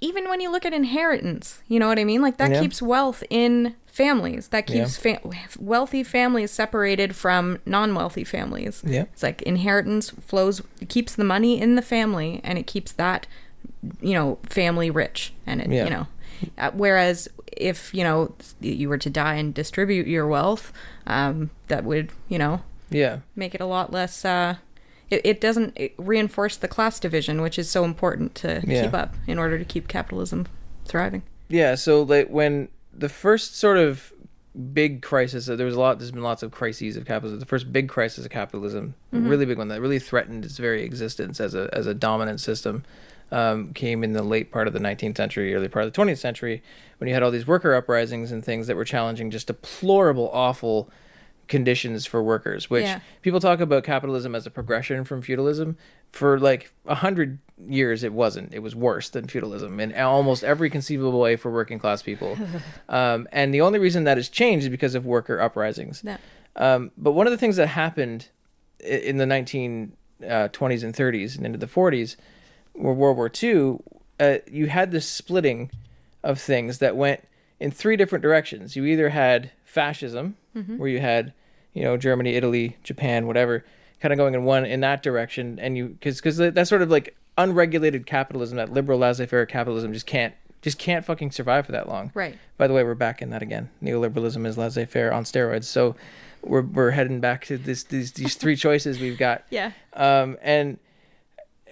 even when you look at inheritance, you know what I mean? Like that Yeah. keeps wealth in families. That Yeah. keeps fa- wealthy families separated from non-wealthy families. Yeah. It's like inheritance flows, keeps the money in the family, and it keeps that, you know, family rich, and it, Yeah. you know. Uh, whereas if you know you were to die and distribute your wealth, um, that would you know Yeah, make it a lot less uh it, it doesn't it reinforce the class division which is so important to Yeah. keep up in order to keep capitalism thriving yeah. So like when the first sort of big crisis, there was a lot. There's been lots of crises of capitalism. The first big crisis of capitalism, Mm-hmm. really big one that really threatened its very existence as a as a dominant system, um, came in the late part of the 19th century, early part of the 20th century, when you had all these worker uprisings and things that were challenging just deplorable, awful conditions for workers. Which Yeah. people talk about capitalism as a progression from feudalism. For like a hundred years, it wasn't. It was worse than feudalism in almost every conceivable way for working class people. <laughs> um, and the only reason that has changed is because of worker uprisings. Yeah. Um, but one of the things that happened in the 1920s and 30s and into the 40s, or World War II, uh, you had this splitting of things that went in three different directions. You either had fascism, where you had, you know, Germany, Italy, Japan, whatever, kind of going in one in that direction, and you because because that's sort of like unregulated capitalism, that liberal laissez-faire capitalism just can't just can't fucking survive for that long. right By the way, we're back in that again. Neoliberalism is laissez-faire on steroids. So we're we're heading back to this these these three <laughs> choices we've got. yeah Um, and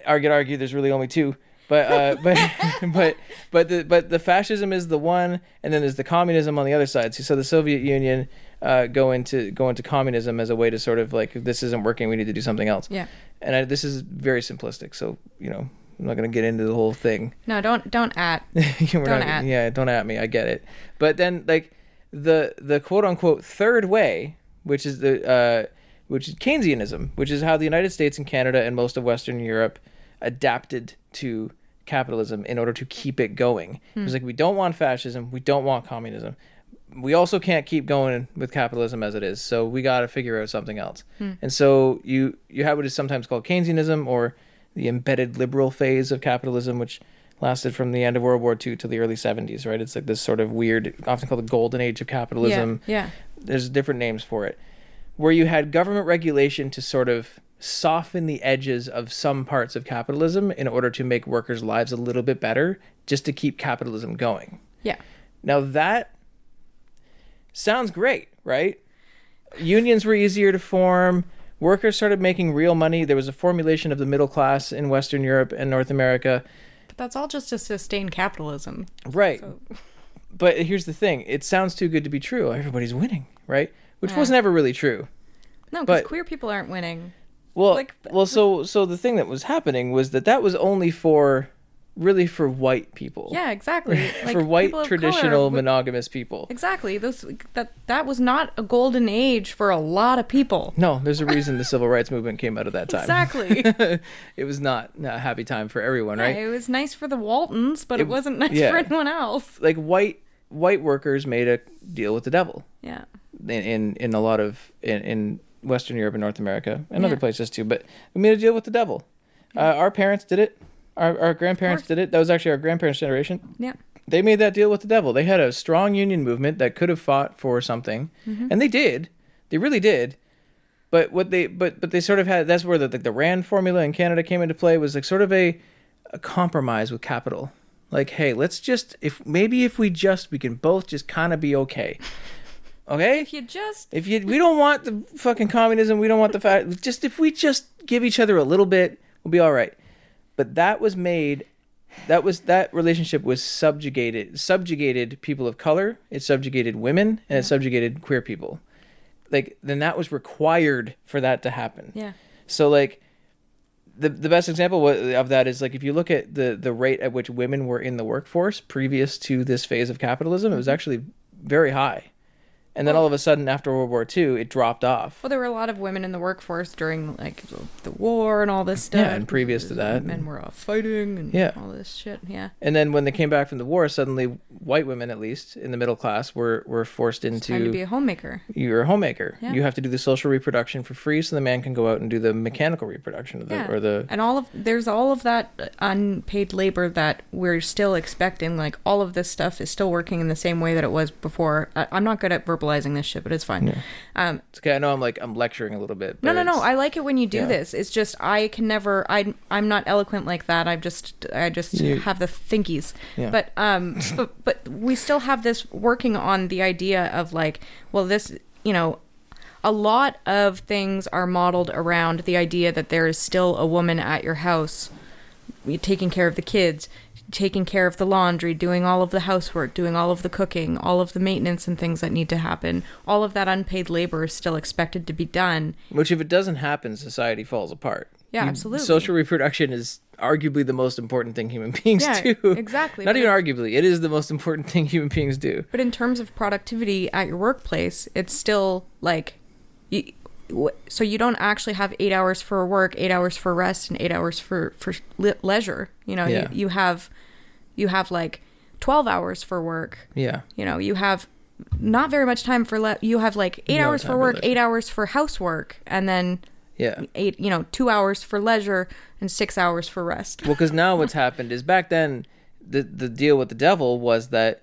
I could argue there's really only two. But uh, <laughs> but <laughs> but but the but the fascism is the one, and then there's the communism on the other side. So, so the Soviet Union uh, go into go into communism as a way to sort of like if this isn't working, we need to do something else. yeah And I, this is very simplistic. So you know I'm not gonna get into the whole thing. no don't don't at <laughs> Don't not- at. Yeah, don't at me. I get it. But then, like the the quote unquote third way, which is the uh, which is Keynesianism, which is how the United States and Canada and most of Western Europe adapted to capitalism in order to keep it going. It was hmm. like we don't want fascism, we don't want communism. We also can't keep going with capitalism as it is, so we got to figure out something else. Hmm. And so you you have what is sometimes called Keynesianism or the embedded liberal phase of capitalism, which lasted from the end of World War II to the early 70s, right? It's like this sort of weird, often called the golden age of capitalism. yeah There's different names for it, where you had government regulation to sort of soften the edges of some parts of capitalism in order to make workers' lives a little bit better, just to keep capitalism going. yeah Now that sounds great, right? Unions were easier to form. Workers started making real money. There was a formulation of the middle class in Western Europe and North America. but that's all just to sustain capitalism Right. So- <laughs> But here's the thing it sounds too good to be true. Everybody's winning, right? Which was never really true. no because queer people aren't winning Well, Like, well, so so the thing that was happening was that that was only for really for white people. yeah exactly <laughs> Like, for white color traditional monogamous people. exactly those that that was not a golden age for a lot of people No, there's a reason the civil rights movement came out of that time. exactly <laughs> it was not a happy time for everyone, right? Yeah, it was nice for the Waltons, but it, It- wasn't nice yeah. for anyone else. Like white white workers made a deal with the devil Yeah. in in, in a lot of in, in Western Europe and North America and other places too. But we made a deal with the devil. Uh, our parents did it. Our, our grandparents did it. That was actually our grandparents' generation. Yeah. They made that deal with the devil. They had a strong union movement that could have fought for something, Mm-hmm. and they did. They really did. But what they but but they sort of had that's where the the, the Rand formula in Canada came into play was like sort of a, a compromise with capital. Like, hey, let's just if maybe if we just we can both just kind of be okay. <laughs> Okay? If you just If you we don't want the fucking communism, we don't want the fact just if we just give each other a little bit, we'll be all right. But that was made that was that relationship was subjugated subjugated people of color, it subjugated women, and it subjugated queer people. Like then that was required for that to happen. yeah. So like the the best example of that is like if you look at the the rate at which women were in the workforce previous to this phase of capitalism, it was mm-hmm. actually very high. And then all of a sudden after World War II, it dropped off. Well, there were a lot of women in the workforce during like the- war and all this stuff. Yeah, and previous to that, men were off fighting and Yeah. all this shit. Yeah, And then when they came back from the war, suddenly white women, at least in the middle class, were were forced time to into be a homemaker. you're a homemaker. Yeah. You have to do the social reproduction for free, so the man can go out and do the mechanical reproduction of the, Yeah, or the and all of there's all of that uh, unpaid labor that we're still expecting. Like all of this stuff is still working in the same way that it was before. I, I'm not good at verbalizing this shit, but it's fine. Um, It's okay. I know I'm like I'm lecturing a little bit. no, but no, no. it's- I like it when you do yeah. this. It's just I can never. I I'm not eloquent like that. I just I just You- have the thinkies. Yeah. But um, <laughs> but but we still have this working on the idea of like, well, this you know. A lot of things are modeled around the idea that there is still a woman at your house taking care of the kids, taking care of the laundry, doing all of the housework, doing all of the cooking, all of the maintenance and things that need to happen. All of that unpaid labor is still expected to be done. Which, if it doesn't happen, society falls apart. Yeah, You- absolutely. Social reproduction is arguably the most important thing human <laughs> beings Yeah, do. exactly, Not even arguably, it is the most important thing human beings do. But in terms of productivity at your workplace, it's still like, so you don't actually have eight hours for work, eight hours for rest, and eight hours for for le- leisure. You know, Yeah. you, you have, you have like twelve hours for work. Yeah. You know, you have not very much time for le- you have like eight No hours for for work, leisure. eight hours for housework, and then Yeah. eight you know two hours for leisure and six hours for rest. Well, because now what's <laughs> happened is back then, the the deal with the devil was that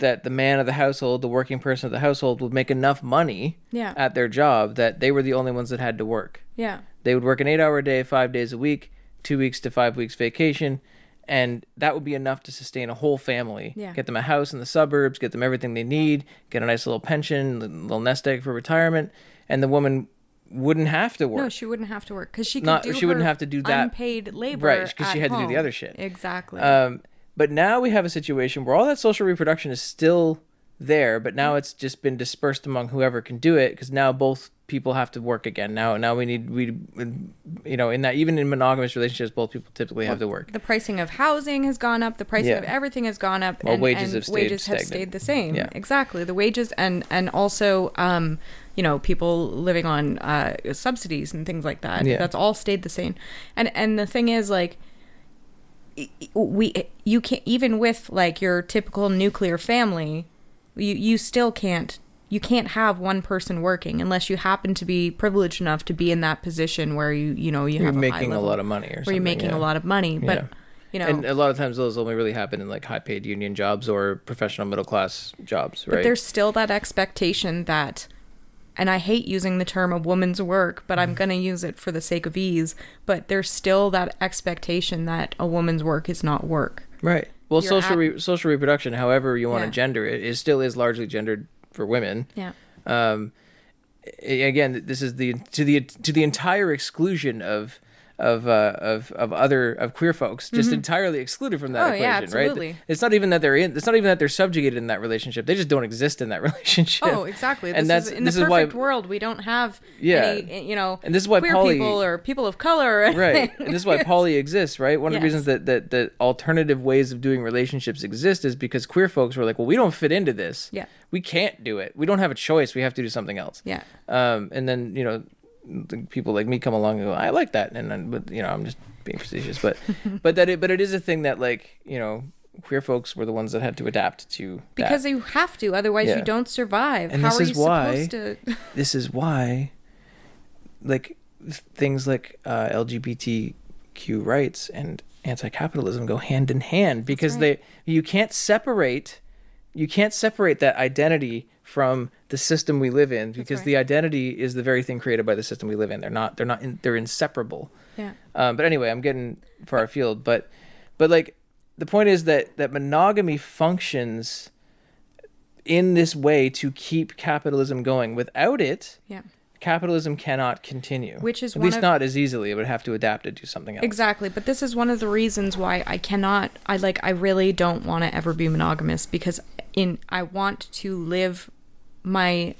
that the man of the household, the working person of the household, would make enough money Yeah. at their job that they were the only ones that had to work. Yeah. They would work an eight hour day, five days a week, two weeks to five weeks vacation, and that would be enough to sustain a whole family. Yeah. Get them a house in the suburbs, get them everything they need, get a nice little pension, a little nest egg for retirement, and the woman wouldn't have to work. No, she wouldn't have to work because she could Not- she wouldn't have to do that- unpaid labor, Right, 'cause she had to do the other shit. Exactly. Um, but now we have a situation where all that social reproduction is still there, but now it's just been dispersed among whoever can do it because now both people have to work again. Now, now we need we, you know, in that even in monogamous relationships, both people typically have to work. the pricing of housing has gone up. The pricing Yeah. of everything has gone up. While and, wages and have stayed wages have stayed the same. Yeah. Exactly. The wages and and also um, you know, people living on uh, subsidies and things like that. Yeah. That's all stayed the same. And and the thing is like we you can't even with like your typical nuclear family you you still can't you can't have one person working unless you happen to be privileged enough to be in that position where you you know you You're have a making a lot of money or where you're making yeah. a lot of money but Yeah. you know And a lot of times those only really happen in like high paid union jobs or professional middle class jobs, right? but there's still that expectation that and I hate using the term a woman's work, but Mm. I'm going to use it for the sake of ease. But there's still that expectation that a woman's work is not work. Right. Well, You're social at- re- social reproduction, however you want Yeah. to gender it, is still is largely gendered for women. Yeah. Um, a- again, this is the to the to the entire exclusion of of uh, of of other of queer folks, just entirely excluded from that Oh, yeah, equation, absolutely. right? It's not even that they're in. It's not even that they're subjugated in that relationship. They just don't exist in that <laughs> relationship. Oh, exactly. This And that's is, in this the is why perfect world, we don't have Yeah. any, you know, And this is why queer poly- people or people of color. or <laughs> right and this is why poly exists right one of the reasons that, that that alternative ways of doing relationships exist is because queer folks were like well we don't fit into this Yeah. we can't do it we don't have a choice we have to do something else Yeah. um and then you know people like me come along and go i like that and then but you know i'm just being facetious but <laughs> but that it but it is a thing that like you know queer folks were the ones that had to adapt to that. Because you have to, otherwise Yeah. you don't survive. And How this are is you why- supposed to? <laughs> this is why like things like uh, lgbtq rights and anti-capitalism go hand in hand because right. they you can't separate you can't separate that identity from the system we live in because right. the identity is the very thing created by the system we live in they're not they're not in, they're inseparable Yeah. um, but anyway, I'm getting far afield. But but like the point is that that monogamy functions in this way to keep capitalism going. Without it, Yeah. capitalism cannot continue. Which is at least of- not as easily. It would have to adapt to do something else. Exactly, but this is one of the reasons why I cannot I like I really don't want to ever be monogamous because in I want to live my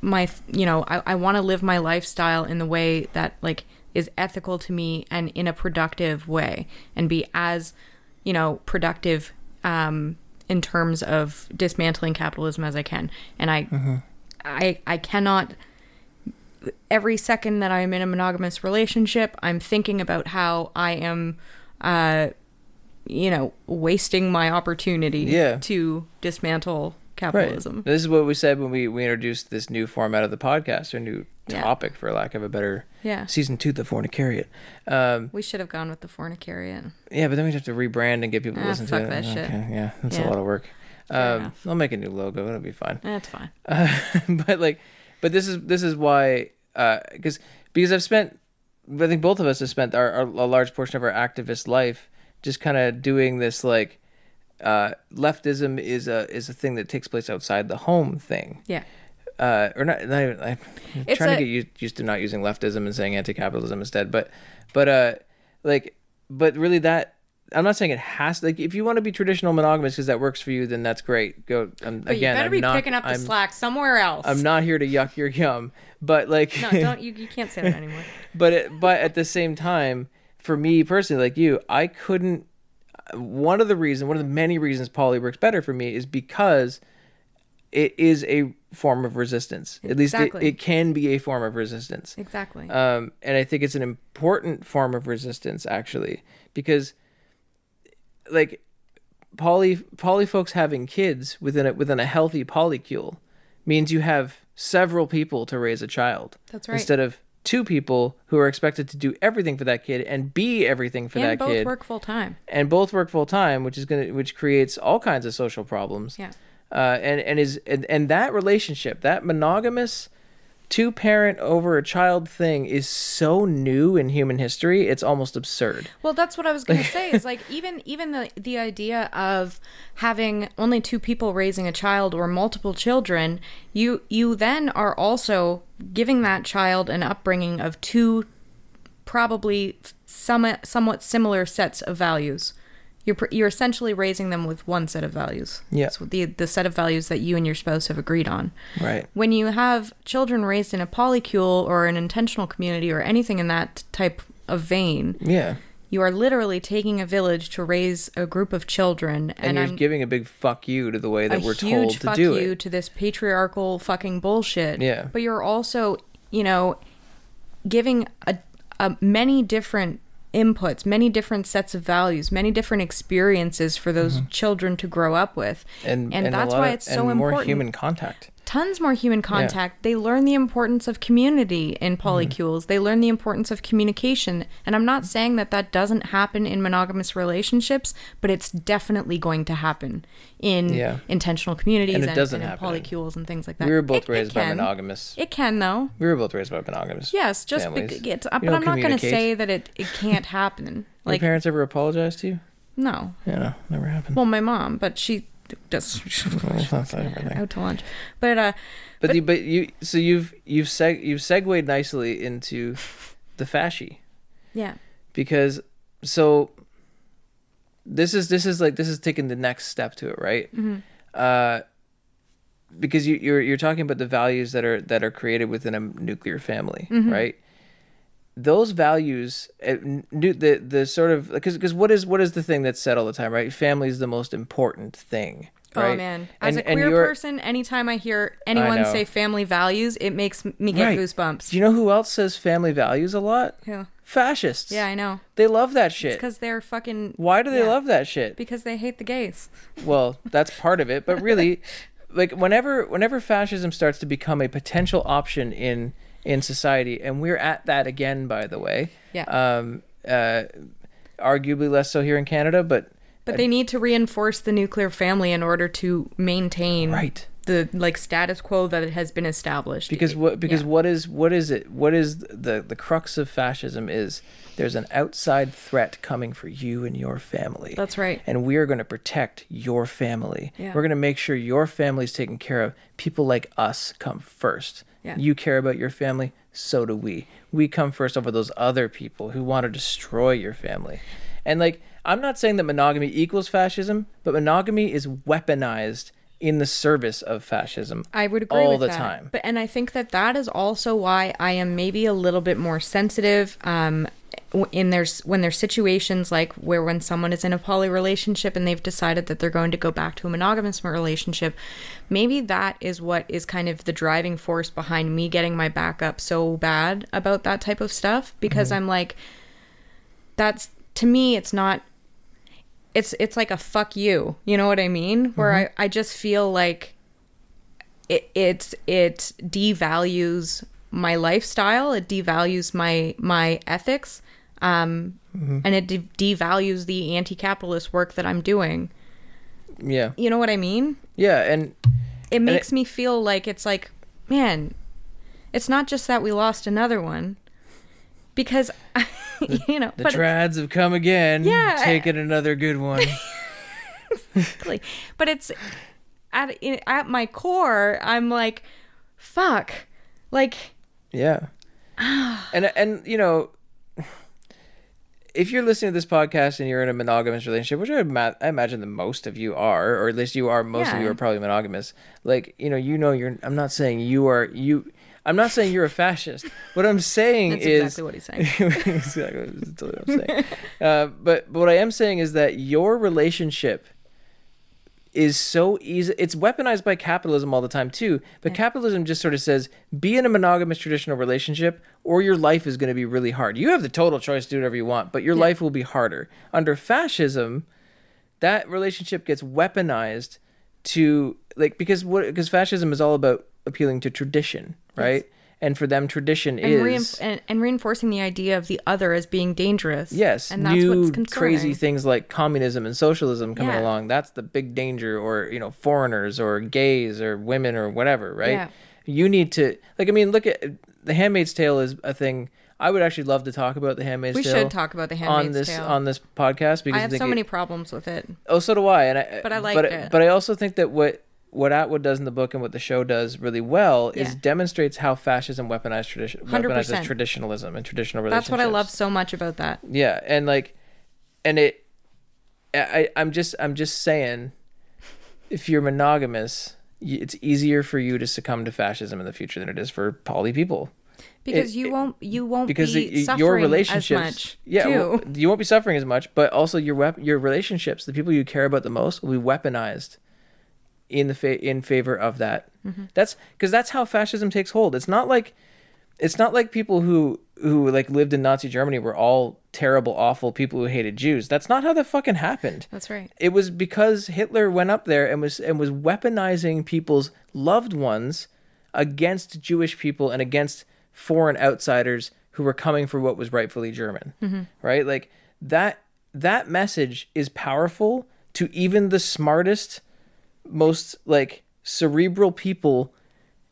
my you know, I, I want to live my lifestyle in the way that like is ethical to me and in a productive way and be as, you know, productive um in terms of dismantling capitalism as I can, and I, Mm-hmm. I, I cannot. Every second that I'm in a monogamous relationship, I'm thinking about how I am, uh, you know, wasting my opportunity Yeah. to dismantle Right. capitalism. This is what we said when we, we introduced this new format of the podcast, or new Yeah. topic, for lack of a better Yeah. season two, the fornicariat. Um, We should have gone with the fornicarian. yeah, but then we'd have to rebrand and get people to Ah, listen fuck to it. that shit. Yeah, that's a lot of work. Um. I'll make a new logo. It'll be fine. That's fine. Uh, <laughs> but like, but this is this is why because because I've spent I think both of us have spent our, our a large portion of our activist life just kind of doing this like uh, leftism is a is a thing that takes place outside the home thing. Yeah. Uh, or not, not even, I'm It's trying a- to get used, used to not using leftism and saying anti-capitalism instead. But, but, uh, like, but really that, I'm not saying it has to. like if you want to be traditional monogamous because that works for you, then that's great. Go um, But again. you better I'm be not, picking up the I'm, slack somewhere else. I'm not here to yuck your yum, but like, No, <laughs> don't you? You can't say that anymore. but it, but at the same time, for me personally, like you, I couldn't. One of the reasons, one of the many reasons poly works better for me is because it is a form of resistance. At least it, it can be a form of resistance. Exactly. Um, and I think it's an important form of resistance actually, because like poly poly folks having kids within a within a healthy polycule means you have several people to raise a child. That's right. Instead of two people who are expected to do everything for that kid and be everything for and that both kid Both work full time. and both work full time, which is gonna which creates all kinds of social problems. Yeah. Uh, and and is and, and that relationship, that monogamous two parent over a child thing is so new in human history, it's almost absurd. Well, that's what I was going to say. Is like <laughs> even even the the idea of having only two people raising a child or multiple children, you you then are also giving that child an upbringing of two probably somewhat somewhat similar sets of values. You're you're essentially raising them with one set of values. Yeah. It's the the set of values that you and your spouse have agreed on. Right. when you have children raised in a polycule or an intentional community or anything in that type of vein, Yeah. you are literally taking a village to raise a group of children, And, and, you're I'm giving a big fuck you to the way that we're told to fuck do you to this patriarchal fucking bullshit. Yeah. but you're also, you know, giving a, a many different inputs, many different sets of values, many different experiences for those children to grow up with, Mm-hmm. And, and, that's why of- it's so and more important human contact. Tons more human contact. They learn the importance of community in Mm-hmm. polycules. They learn the importance of communication. And I'm not saying that that doesn't happen in monogamous relationships, but it's definitely going to happen in Yeah. intentional communities And and, doesn't and in happen polycules and things like that. We were both It- it raised by monogamous. It can though. We were both raised by monogamous. Yes, just it's, You but I'm not going to say that it, it can't happen. Your Like parents ever apologize to you? no. Yeah, no, never happened. Well, my mom, but she does Well, that's everything. out to lunch. But uh But you, but you so you've you've seg you've segued nicely into the fasci yeah. because so this is this is like this is taking the next step to it right uh because you you're you're talking about the values that are that are created within a nuclear family right those values uh, the the sort of because because what is what is the thing that's said all the time right family is the most important thing right Oh man, as And- a queer person, anytime I hear anyone know. say family values, it makes me get Right. goosebumps. do you know who else says family values a lot Yeah, fascists yeah, I know. They love that shit. Because they're fucking. Why do they yeah. love that shit? Because they hate the gays. Well, that's part of it, but really, <laughs> like whenever whenever fascism starts to become a potential option in in society, and we're at that again, by the way. Yeah. Um. Uh. Arguably less so here in Canada, but But they need to reinforce the nuclear family in order to maintain right. the like status quo that has been established. Because what because Yeah. what is what is it what is the the crux of fascism is there's an outside threat coming for you and your family. That's right. And we are going to protect your family. Yeah. We're going to make sure your family's taken care of. People like us come first. Yeah. You care about your family, so do we. We come first over those other people who want to destroy your family. And like I'm not saying that monogamy equals fascism, but monogamy is weaponized in the service of fascism. I would agree all with the that. time. But and I think that that is also why I am maybe a little bit more sensitive um, in there's when there's situations like where when someone is in a poly relationship and they've decided that they're going to go back to a monogamous relationship maybe that is what is kind of the driving force behind me getting my back up so bad about that type of stuff because mm-hmm. i'm like that's to me it's not it's it's like a fuck you. You know what i mean? Where mm-hmm. I, I just feel like it it's it devalues my lifestyle. It devalues my my ethics um and it de- devalues the anti-capitalist work that i'm doing Yeah. you know what i mean Yeah, and it makes me feel like it's like man it's not just that we lost another one because <laughs> you know the but trads have come again. Yeah. Taking another good one. <laughs> exactly. But it's at at my core, I'm like, fuck, like Yeah. <sighs> and and you know, if you're listening to this podcast and you're in a monogamous relationship, which I, I imagine the most of you are, or at least you are, most of you are probably monogamous. Like you know, you know, you're. I'm not saying you are you. I'm not saying you're a fascist. What I'm saying that's is exactly what he's saying. <laughs> exactly what I'm saying. Uh, but, but what I am saying is that your relationship is so easy. It's weaponized by capitalism all the time too. But capitalism just sort of says, be in a monogamous traditional relationship, or your life is going to be really hard. You have the total choice to do whatever you want, but your life will be harder. Under fascism, that relationship gets weaponized to like because what because fascism is all about appealing to tradition, right? And for them, tradition And, is reinf- and, and reinforcing the idea of the other as being dangerous. Yes, and that's new what's crazy things like communism and socialism coming Yeah. along. That's the big danger, or you know, foreigners or gays or women or whatever, right? Yeah. You need to like. I mean, look at the Handmaid's Tale is a thing. I would actually love to talk about the Handmaid's We Tale. should talk about The Handmaid's on this Tale. on this podcast because I have think so it- many problems with it. Oh, so do I. And I But I liked but, it. But I also think that what what Atwood does in the book and what the show does really well is demonstrates how fascism weaponized tradition weaponizes traditionalism and traditional relationships. That's what I love so much about that. Yeah, and like, and it, I, I'm just, I'm just saying, if you're monogamous, it's easier for you to succumb to fascism in the future than it is for poly people. Because It- you won't you won't Because be it- suffering your as relationships, much. yeah, well, you won't be suffering as much, but also your wep- your relationships, the people you care about the most, will be weaponized in the fa- in favor of that. Mm-hmm. That's because that's how fascism takes hold. It's not like it's not like people who who like lived in Nazi Germany were all terrible, awful people who hated Jews. That's not how that fucking happened. That's right. It was because Hitler went up there and was and was weaponizing people's loved ones against Jewish people and against foreign outsiders who were coming for what was rightfully German. Right? Like that that message is powerful to even the smartest most like cerebral people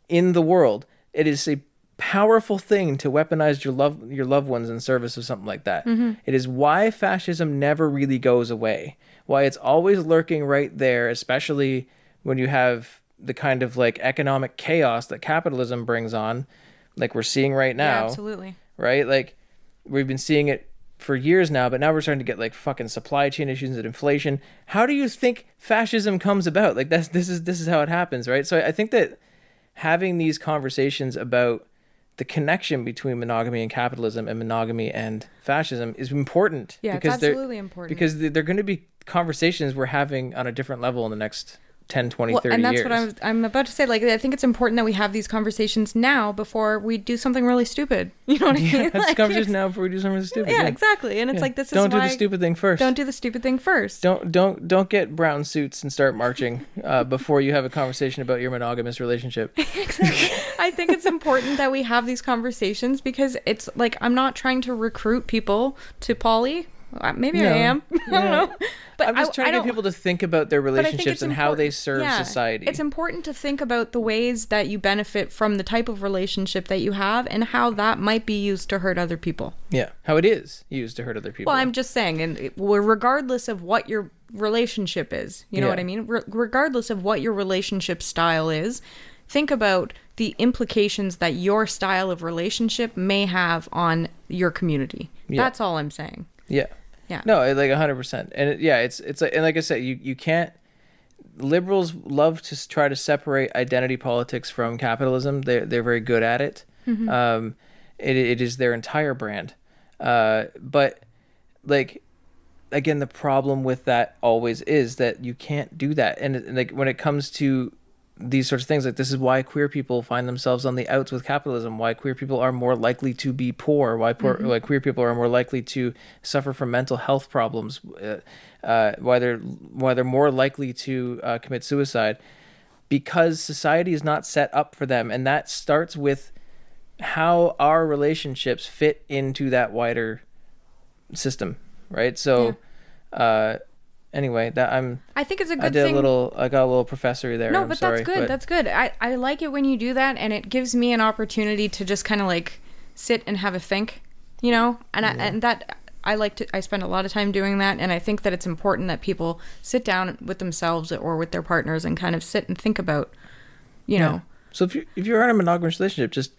in the world. It is a powerful thing to weaponize your love your loved ones in service of something like that. Mm-hmm. It is why fascism never really goes away. Why it's always lurking right there, especially when you have the kind of like economic chaos that capitalism brings on, like we're seeing right Yeah, now absolutely. right? Like we've been seeing it for years now, but now we're starting to get like fucking supply chain issues and inflation. How do you think fascism comes about? Like that's this is this is how it happens, right? So I think that having these conversations about the connection between monogamy and capitalism and monogamy and fascism is important Yeah, because they're absolutely important. because they're going to be conversations we're having on a different level in the next 10 20 Well, 30 and that's years what I'm, I'm about to say. Like, I think it's important that we have these conversations now before we do something really stupid. <laughs> You know what I mean? yeah, Like, conversation now before we do something stupid Yeah, exactly. And it's Yeah. like this is don't do why the stupid thing first don't do the stupid thing first. don't don't don't get brown suits and start marching uh, <laughs> before you have a conversation about your monogamous relationship. <laughs> Exactly. i think it's important that we have these conversations because it's like I'm not trying to recruit people to poly. Maybe No. I am. <laughs> I don't know. But I'm just I, trying I to get people to think about their relationships and how they serve yeah, society. It's important to think about the ways that you benefit from the type of relationship that you have and how that might be used to hurt other people. yeah, how it is used to hurt other people. Well, I'm just saying, and regardless of what your relationship is, you know what I mean? Re- regardless of what your relationship style is, think about the implications that your style of relationship may have on your community. Yeah. That's all I'm saying. yeah, Yeah. no, like hundred percent, and it, yeah, it's it's like and like I said, you you can't. Liberals love to try to separate identity politics from capitalism. They're they're very good at it. Mm-hmm. Um, it it is their entire brand. Uh, but like again, the problem with that always is that you can't do that, and, and like when it comes to these sorts of things. Like this is why queer people find themselves on the outs with capitalism why queer people are more likely to be poor why poor Mm-hmm. why queer people are more likely to suffer from mental health problems uh, uh, why they're why they're more likely to uh, commit suicide. Because society is not set up for them and that starts with how our relationships fit into that wider system right? So uh anyway that i'm I think it's a good I did thing. a little. I got a little professory there. no, I'm but sorry, that's good. but- That's good. I, I like it when you do that, and it gives me an opportunity to just kind of like sit and have a think, you know. And I, and that I like to. I spend a lot of time doing that, and I think that it's important that people sit down with themselves or with their partners and kind of sit and think about, you know, So if you if you're in a monogamous relationship, just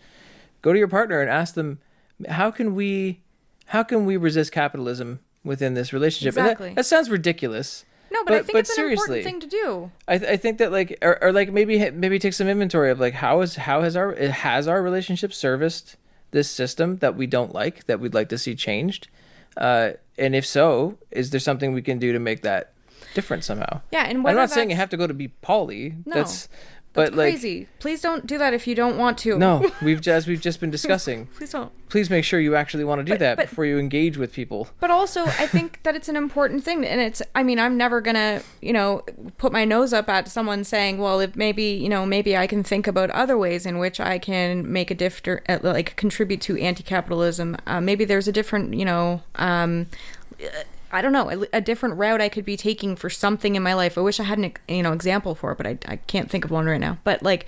go to your partner and ask them, how can we, how can we resist capitalism within this relationship? And that- Exactly. that, sounds ridiculous. no, but, I think it's an important thing to do. I, th- I think that like or, or like maybe maybe take some inventory of like how is how has our has our relationship serviced this system that we don't like that we'd like to see changed, uh, and if so, is there something we can do to make that different somehow? Yeah, and I'm not saying you have to go to be poly. No, that's but like Crazy. Please don't do that if you don't want to. no, <laughs> we've just we've just been discussing. Please don't. Please make sure you actually want to do But- that but- before you engage with people. But also, I think <laughs> that it's an important thing, and it's. I mean, I'm never gonna, you know, put my nose up at someone saying, "Well, if maybe, you know, maybe I can think about other ways in which I can make a different, like, contribute to anti-capitalism. Uh, maybe there's a different, you know, um, I don't know, a, a different route I could be taking for something in my life. I wish I had an, you know, example for it, but I, I can't think of one right now. But like,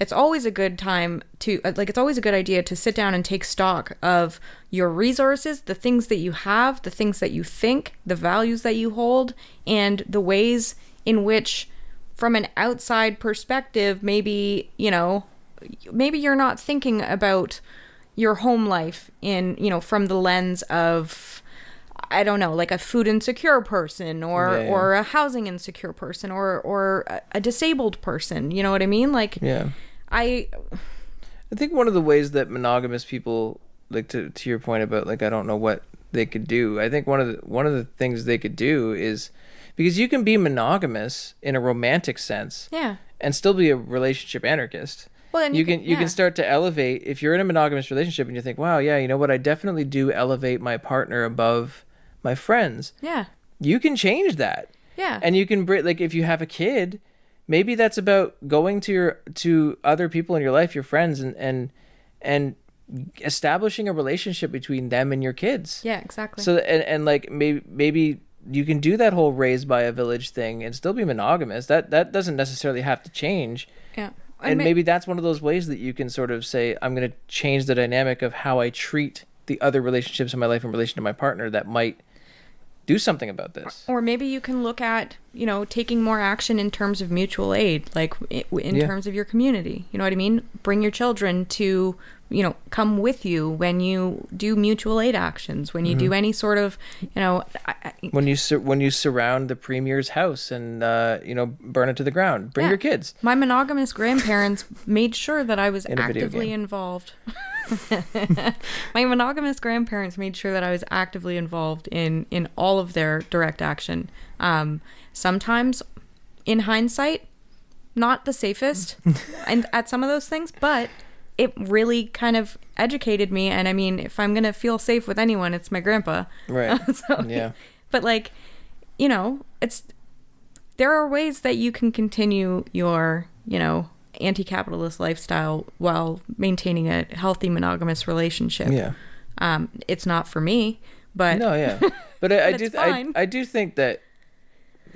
it's always a good time to uh, like it's always a good idea to sit down and take stock of your resources the things that you have the things that you think the values that you hold and the ways in which from an outside perspective maybe you know maybe you're not thinking about your home life in you know from the lens of I don't know, like a food insecure person or Yeah, yeah. or a housing insecure person or or a, disabled person. You know what I mean? Like Yeah. I I think one of the ways that monogamous people like to to your point about like I don't know what they could do. I think one of the one of the things they could do is because you can be monogamous in a romantic sense yeah. and still be a relationship anarchist. Well, then you you can can- you can start to elevate if you're in a monogamous relationship and you think, "Wow, yeah, you know what? I definitely do elevate my partner above my friends." Yeah. You can change that. Yeah. and you can bring like if you have a kid maybe that's about going to your to other people in your life your friends and and and establishing a relationship between them and your kids yeah, exactly. so and, and like maybe maybe you can do that whole raised by a village thing and still be monogamous that that doesn't necessarily have to change yeah. I and mean- maybe that's one of those ways that you can sort of say i'm going to change the dynamic of how i treat the other relationships in my life in relation to my partner that might do something about this. Or maybe you can look at you know taking more action in terms of mutual aid like in Yeah. terms of your community. You know what i mean? Bring your children to you know come with you when you do mutual aid actions when you Mm-hmm. do any sort of you know I, I, when you sur- when you surround the premier's house and uh, you know burn it to the ground. Bring Yeah. your kids. My monogamous grandparents <laughs> made sure that i was In actively involved. <laughs> My monogamous grandparents made sure that i was actively involved in in all of their direct action. Um sometimes in hindsight not the safest <laughs> and at some of those things but it really kind of educated me and i mean if i'm gonna feel safe with anyone it's my grandpa. Right. <laughs> So, yeah. but like you know it's there are ways that you can continue your you know anti-capitalist lifestyle while maintaining a healthy monogamous relationship. Yeah. Um it's not for me but no yeah. <laughs> But i, I do I. I do think that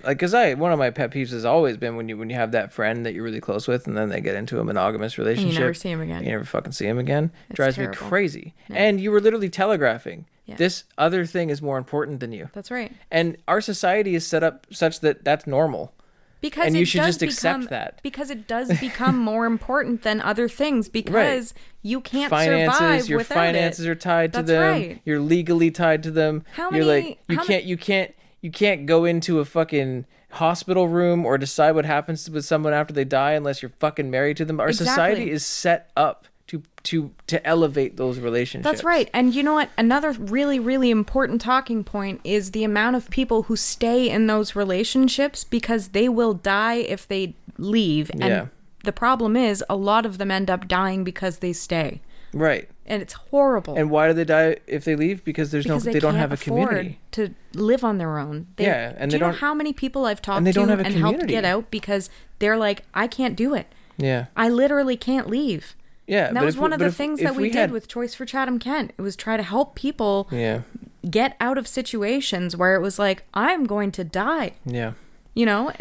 like because i one of my pet peeves has always been when you when you have that friend that you're really close with and then they get into a monogamous and relationship you never see him again you never fucking see him again It's drives terrible. me crazy and you were literally telegraphing Yeah. this other thing is more important than you that's right and our society is set up such that that's normal because And it you should does just accept become- that. because it does <laughs> become more important than other things because you can't finances survive your without finances it. are tied to That's them right. you're legally tied to them How you're many- like you can't you can't you can't go into a fucking hospital room or decide what happens with someone after they die unless you're fucking married to them our society is set up to to to elevate those relationships. That's right. And you know what? Another really, really important talking point is the amount of people who stay in those relationships because they will die if they leave. And Yeah. the problem is a lot of them end up dying because they stay. Right. And it's horrible. And why do they die if they leave? Because there's because no they, don't have a community. to live on their own. They, Yeah, and do they you know don't- how many people I've talked they to don't have a and helped get out because they're like, I can't do it. Yeah. I literally can't leave. Yeah. And that was if- one of the if- things if that we, did had- with Choice for Chatham Kent. It was try to help people Yeah. get out of situations where it was like, I'm going to die. Yeah. You know?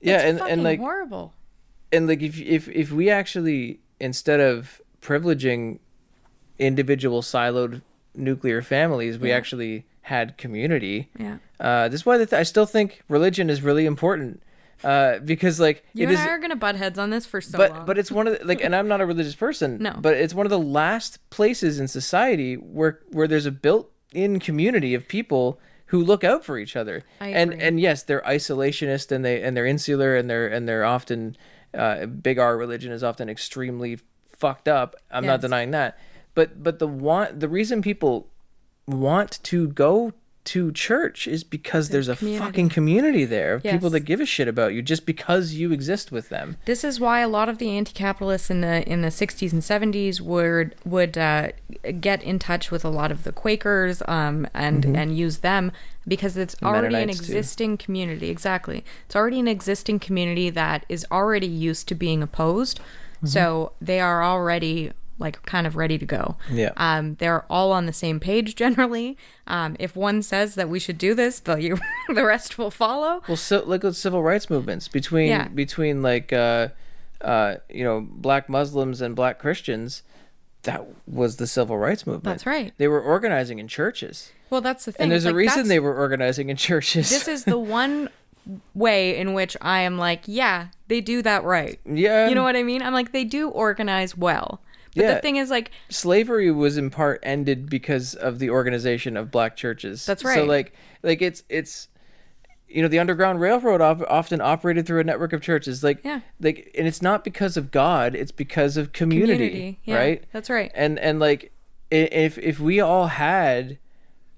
Yeah, and and like horrible. and like if if if we actually instead of privileging individual siloed nuclear families, we Yeah. actually had community. Yeah. Uh, this is why th- I still think religion is really important. Uh, because like You it and is, I are gonna butt heads on this for so but long. but it's one of the, like, and I'm not a religious person. No. but it's one of the last places in society where where there's a built-in community of people who look out for each other. I and agree. and yes, they're isolationist and they and they're insular and they're and they're often uh, big R religion is often extremely fucked up. I'm not denying that. But but the want the reason people want to go to church is because there's a community. fucking community there of people that give a shit about you just because you exist with them. This is why a lot of the anti-capitalists in the in the 60s and 70s would would uh, get in touch with a lot of the Quakers um, and and use them because it's already an Mennonites, too. existing community. Exactly, it's already an existing community that is already used to being opposed, so they are already like kind of ready to go. Yeah. Um, they're all on the same page <laughs> generally. Um, if one says that we should do this, the you, <laughs> the rest will follow. Well, so look at civil rights movements between Yeah. between like uh, uh, you know black Muslims and black Christians. That was the civil rights movement. That's right. They were organizing in churches, Well, that's the thing. and there's It's a like, reason that's- they were organizing in churches. this is the <laughs> one way in which I am like, yeah, they do that right. yeah, You know what I mean? I'm like, they do organize well. But Yeah. the thing is, like, slavery was in part ended because of the organization of black churches. That's right. So like like it's it's you know the underground railroad op- often operated through a network of churches like Yeah. like and it's not because of God, it's because of community, Community, yeah, right? that's right. And and like if if we all had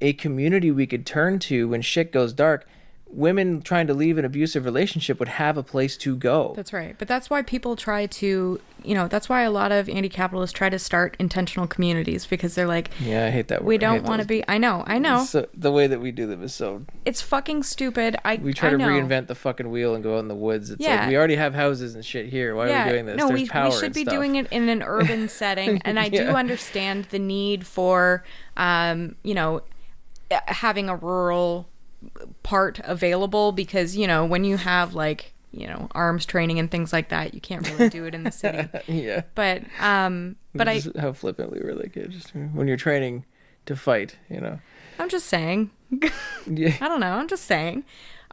a community we could turn to when shit goes dark, women trying to leave an abusive relationship would have a place to go. that's right. But that's why people try to, you know, that's why a lot of anti capitalists try to start intentional communities because they're like, yeah, I hate that word. we don't want to be. I know, I know. So the way that we do them is so It's fucking stupid. I we try I to know. reinvent the fucking wheel and go out in the woods. It's Yeah. like we already have houses and shit here. Why are we doing this? No, There's we, power we should be stuff. doing it in an urban <laughs> setting. And I do understand the need for, um, you know, uh, having a rural part available because, you know, when you have like, you know, arms training and things like that, you can't really do it in the city. <laughs> yeah, But, um, but I, how flippantly we're like it. Just when you're training to fight, you know. I'm just saying. <laughs> Yeah, I don't know. I'm just saying.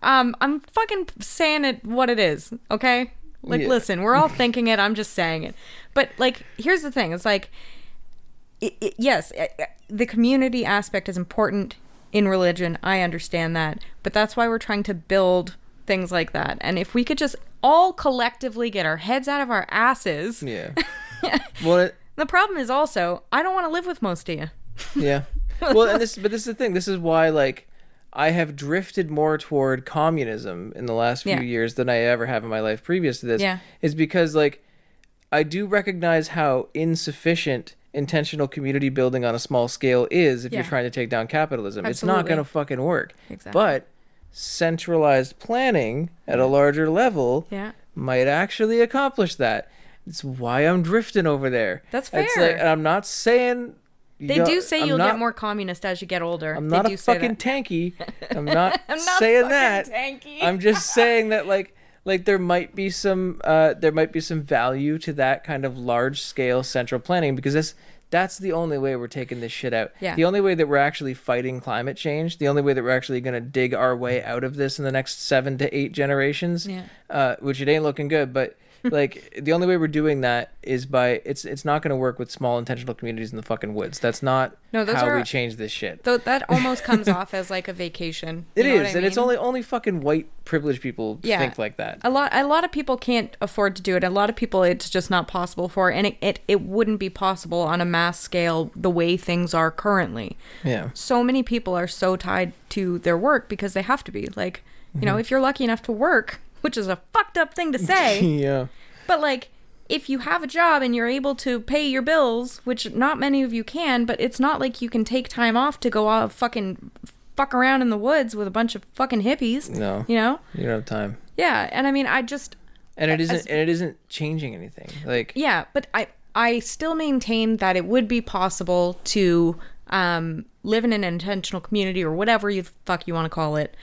Um, I'm fucking saying it what it is, okay? Like, Yeah. listen, we're all <laughs> thinking it. I'm just saying it. But like, here's the thing: it's like, it, it, yes, eh, eh, the community aspect is important in religion. I understand that, but that's why we're trying to build things like that. And if we could just all collectively get our heads out of our asses, yeah. <laughs> well, it, the problem is also I don't want to live with most of you. <laughs> yeah. Well, and this, but this is the thing. This is why, like, I have drifted more toward communism in the last few Yeah. years than I ever have in my life previous to this. Yeah. Is because like I do recognize how insufficient intentional community building on a small scale is if you're trying to take down capitalism. It's not going to fucking work. Exactly. But centralized planning at a larger level Yeah. might actually accomplish that. It's why I'm drifting over there. That's It's fair. like, and I'm not saying They do say I'm you'll not- get more communist as you get older. I'm They not do a fucking tanky. <laughs> I'm not, I'm not saying that. tanky. I'm just saying that like like there might be some uh there might be some value to that kind of large scale central planning because that's that's the only way we're taking this shit out. Yeah. The only way that we're actually fighting climate change, the only way that we're actually going to dig our way out of this in the next 7 to 8 generations, Yeah. uh which it ain't looking good, but like the only way we're doing that is by it's it's not going to work with small intentional communities in the fucking woods. That's not No, those how are- we change this shit. Though that <laughs> almost comes off as like a vacation. It is, You is, know what I and it's only only fucking white privileged people Yeah. think like that. a lot a lot of people can't afford to do it a lot of people it's just not possible for and it, it, it wouldn't be possible on a mass scale the way things are currently Yeah. so many people are so tied to their work because they have to be like you know mm-hmm. if you're lucky enough to work which is a fucked up thing to say <laughs> yeah. but like if you have a job and you're able to pay your bills which not many of you can but it's not like you can take time off to go out fucking fuck around in the woods with a bunch of fucking hippies No. you know You don't have time. yeah and i mean i just And it isn't As- and it isn't changing anything. Like Yeah, but I I still maintain that it would be possible to um, live in an intentional community or whatever you fuck you want to call it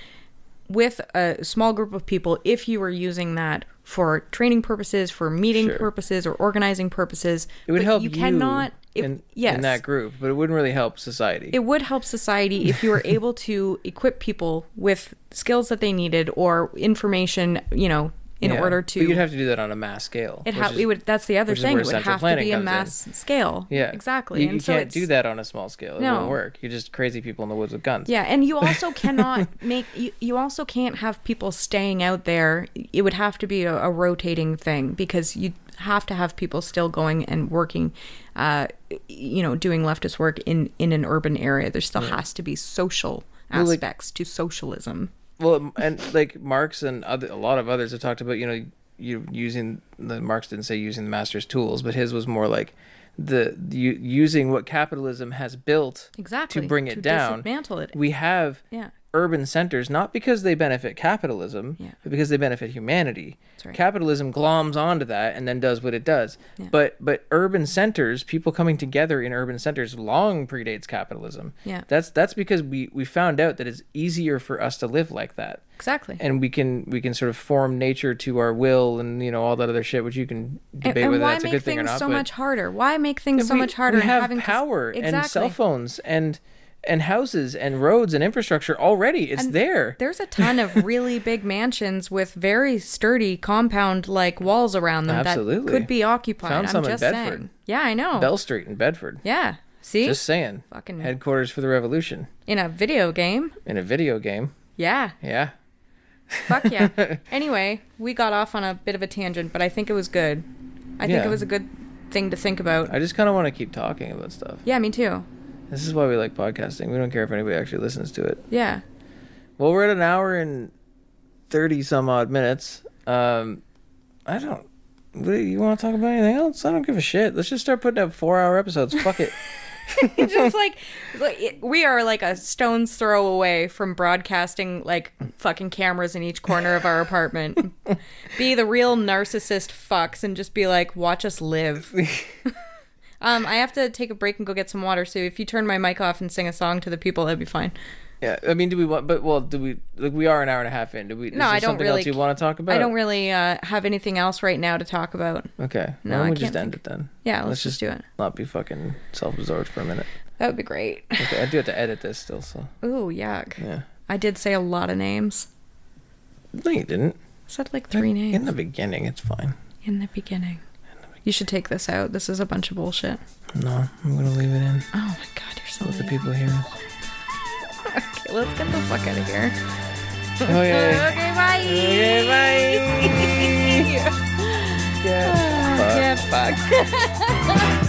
with a small group of people if you were using that for training purposes, for meeting Sure. purposes, or organizing purposes. it would But help You cannot. If, in, yes, in that group, but it wouldn't really help society. it would help society if you were able to equip people with skills that they needed or information, you know, in Yeah. order But to. you'd have to do that on a mass scale. It, ha- is- it would. That's the other thing. It would have to be a comes in. mass scale. Yeah, exactly. You, and you so can't do that on a small scale. It No. won't work. You're just crazy people in the woods with guns. Yeah, and you also <laughs> cannot make. You, you also can't have people staying out there. It would have to be a, a rotating thing because you have to have people still going and working. Uh, you know, doing leftist work in in an urban area. There still has to be social Well, like- aspects to socialism. Well, and like Marx and other, a lot of others have talked about, you know, you using the Marx didn't say using the master's tools, but his was more like the you, using what capitalism has built Exactly to bring it to down. dismantle it. We have Yeah. Urban centers not because they benefit capitalism, Yeah. but because they benefit humanity. Right. Capitalism gloms onto that and then does what it does. Yeah. But but urban centers, people coming together in urban centers, long predates capitalism. Yeah. That's that's because we we found out that it's easier for us to live like that Exactly. and we can we can sort of form nature to our will and you know all that other shit which you can And, debate and whether why that's a make good thing or things not so but much harder? Why make things so we- much harder? we have having to- power and Exactly. cell phones and and houses and roads and infrastructure already it's And there There's a ton of really big <laughs> mansions with very sturdy compound like walls around them Absolutely. that could be occupied. Found I'm some in Bedford. saying. Yeah, I know. bell street in bedford yeah. See? just saying Fucking- headquarters for the revolution In a video game. in a video game Yeah. yeah Fuck yeah. <laughs> anyway, we got off on a bit of a tangent, but I think it was good. I think it was a good thing to think about. i just kind of want to keep talking about stuff Yeah, me too. This is why we like podcasting we don't care if anybody actually listens to it Yeah. Well, we're at an hour and thirty some odd minutes. Um, I don't. What, you want to talk about anything else? I don't give a shit. Let's just start putting out four hour episodes. Fuck it. <laughs> just <laughs> like, like we are like a stone's throw away from broadcasting like fucking cameras in each corner of our apartment. <laughs> be the real narcissist fucks and just be like, watch us live. Um, I have to take a break and go get some water. So if you turn my mic off and sing a song to the people, that'd be fine. Yeah, I mean, do we want? But well, do we? Like, we are an hour and a half in. Do we? is No, there I don't something really- else you want to talk about? I don't really uh, have anything else right now to talk about. Okay. No, well, I we just can't end think. it then. Yeah, let's, just do it. Not be fucking self-absorbed for a minute. That would be great. Okay, I do have to edit this still. So <laughs> Ooh, yuck. yeah. I did say a lot of names. No, you didn't. I said like three names In the beginning, it's fine. in the beginning. You should take this out. This is a bunch of bullshit. No, I'm gonna leave it in. Oh my god, you're so Let the people hear. Okay, let's get the fuck out of here. Okay. Okay, bye. Okay, bye. Yeah. Yeah. Yeah, fuck.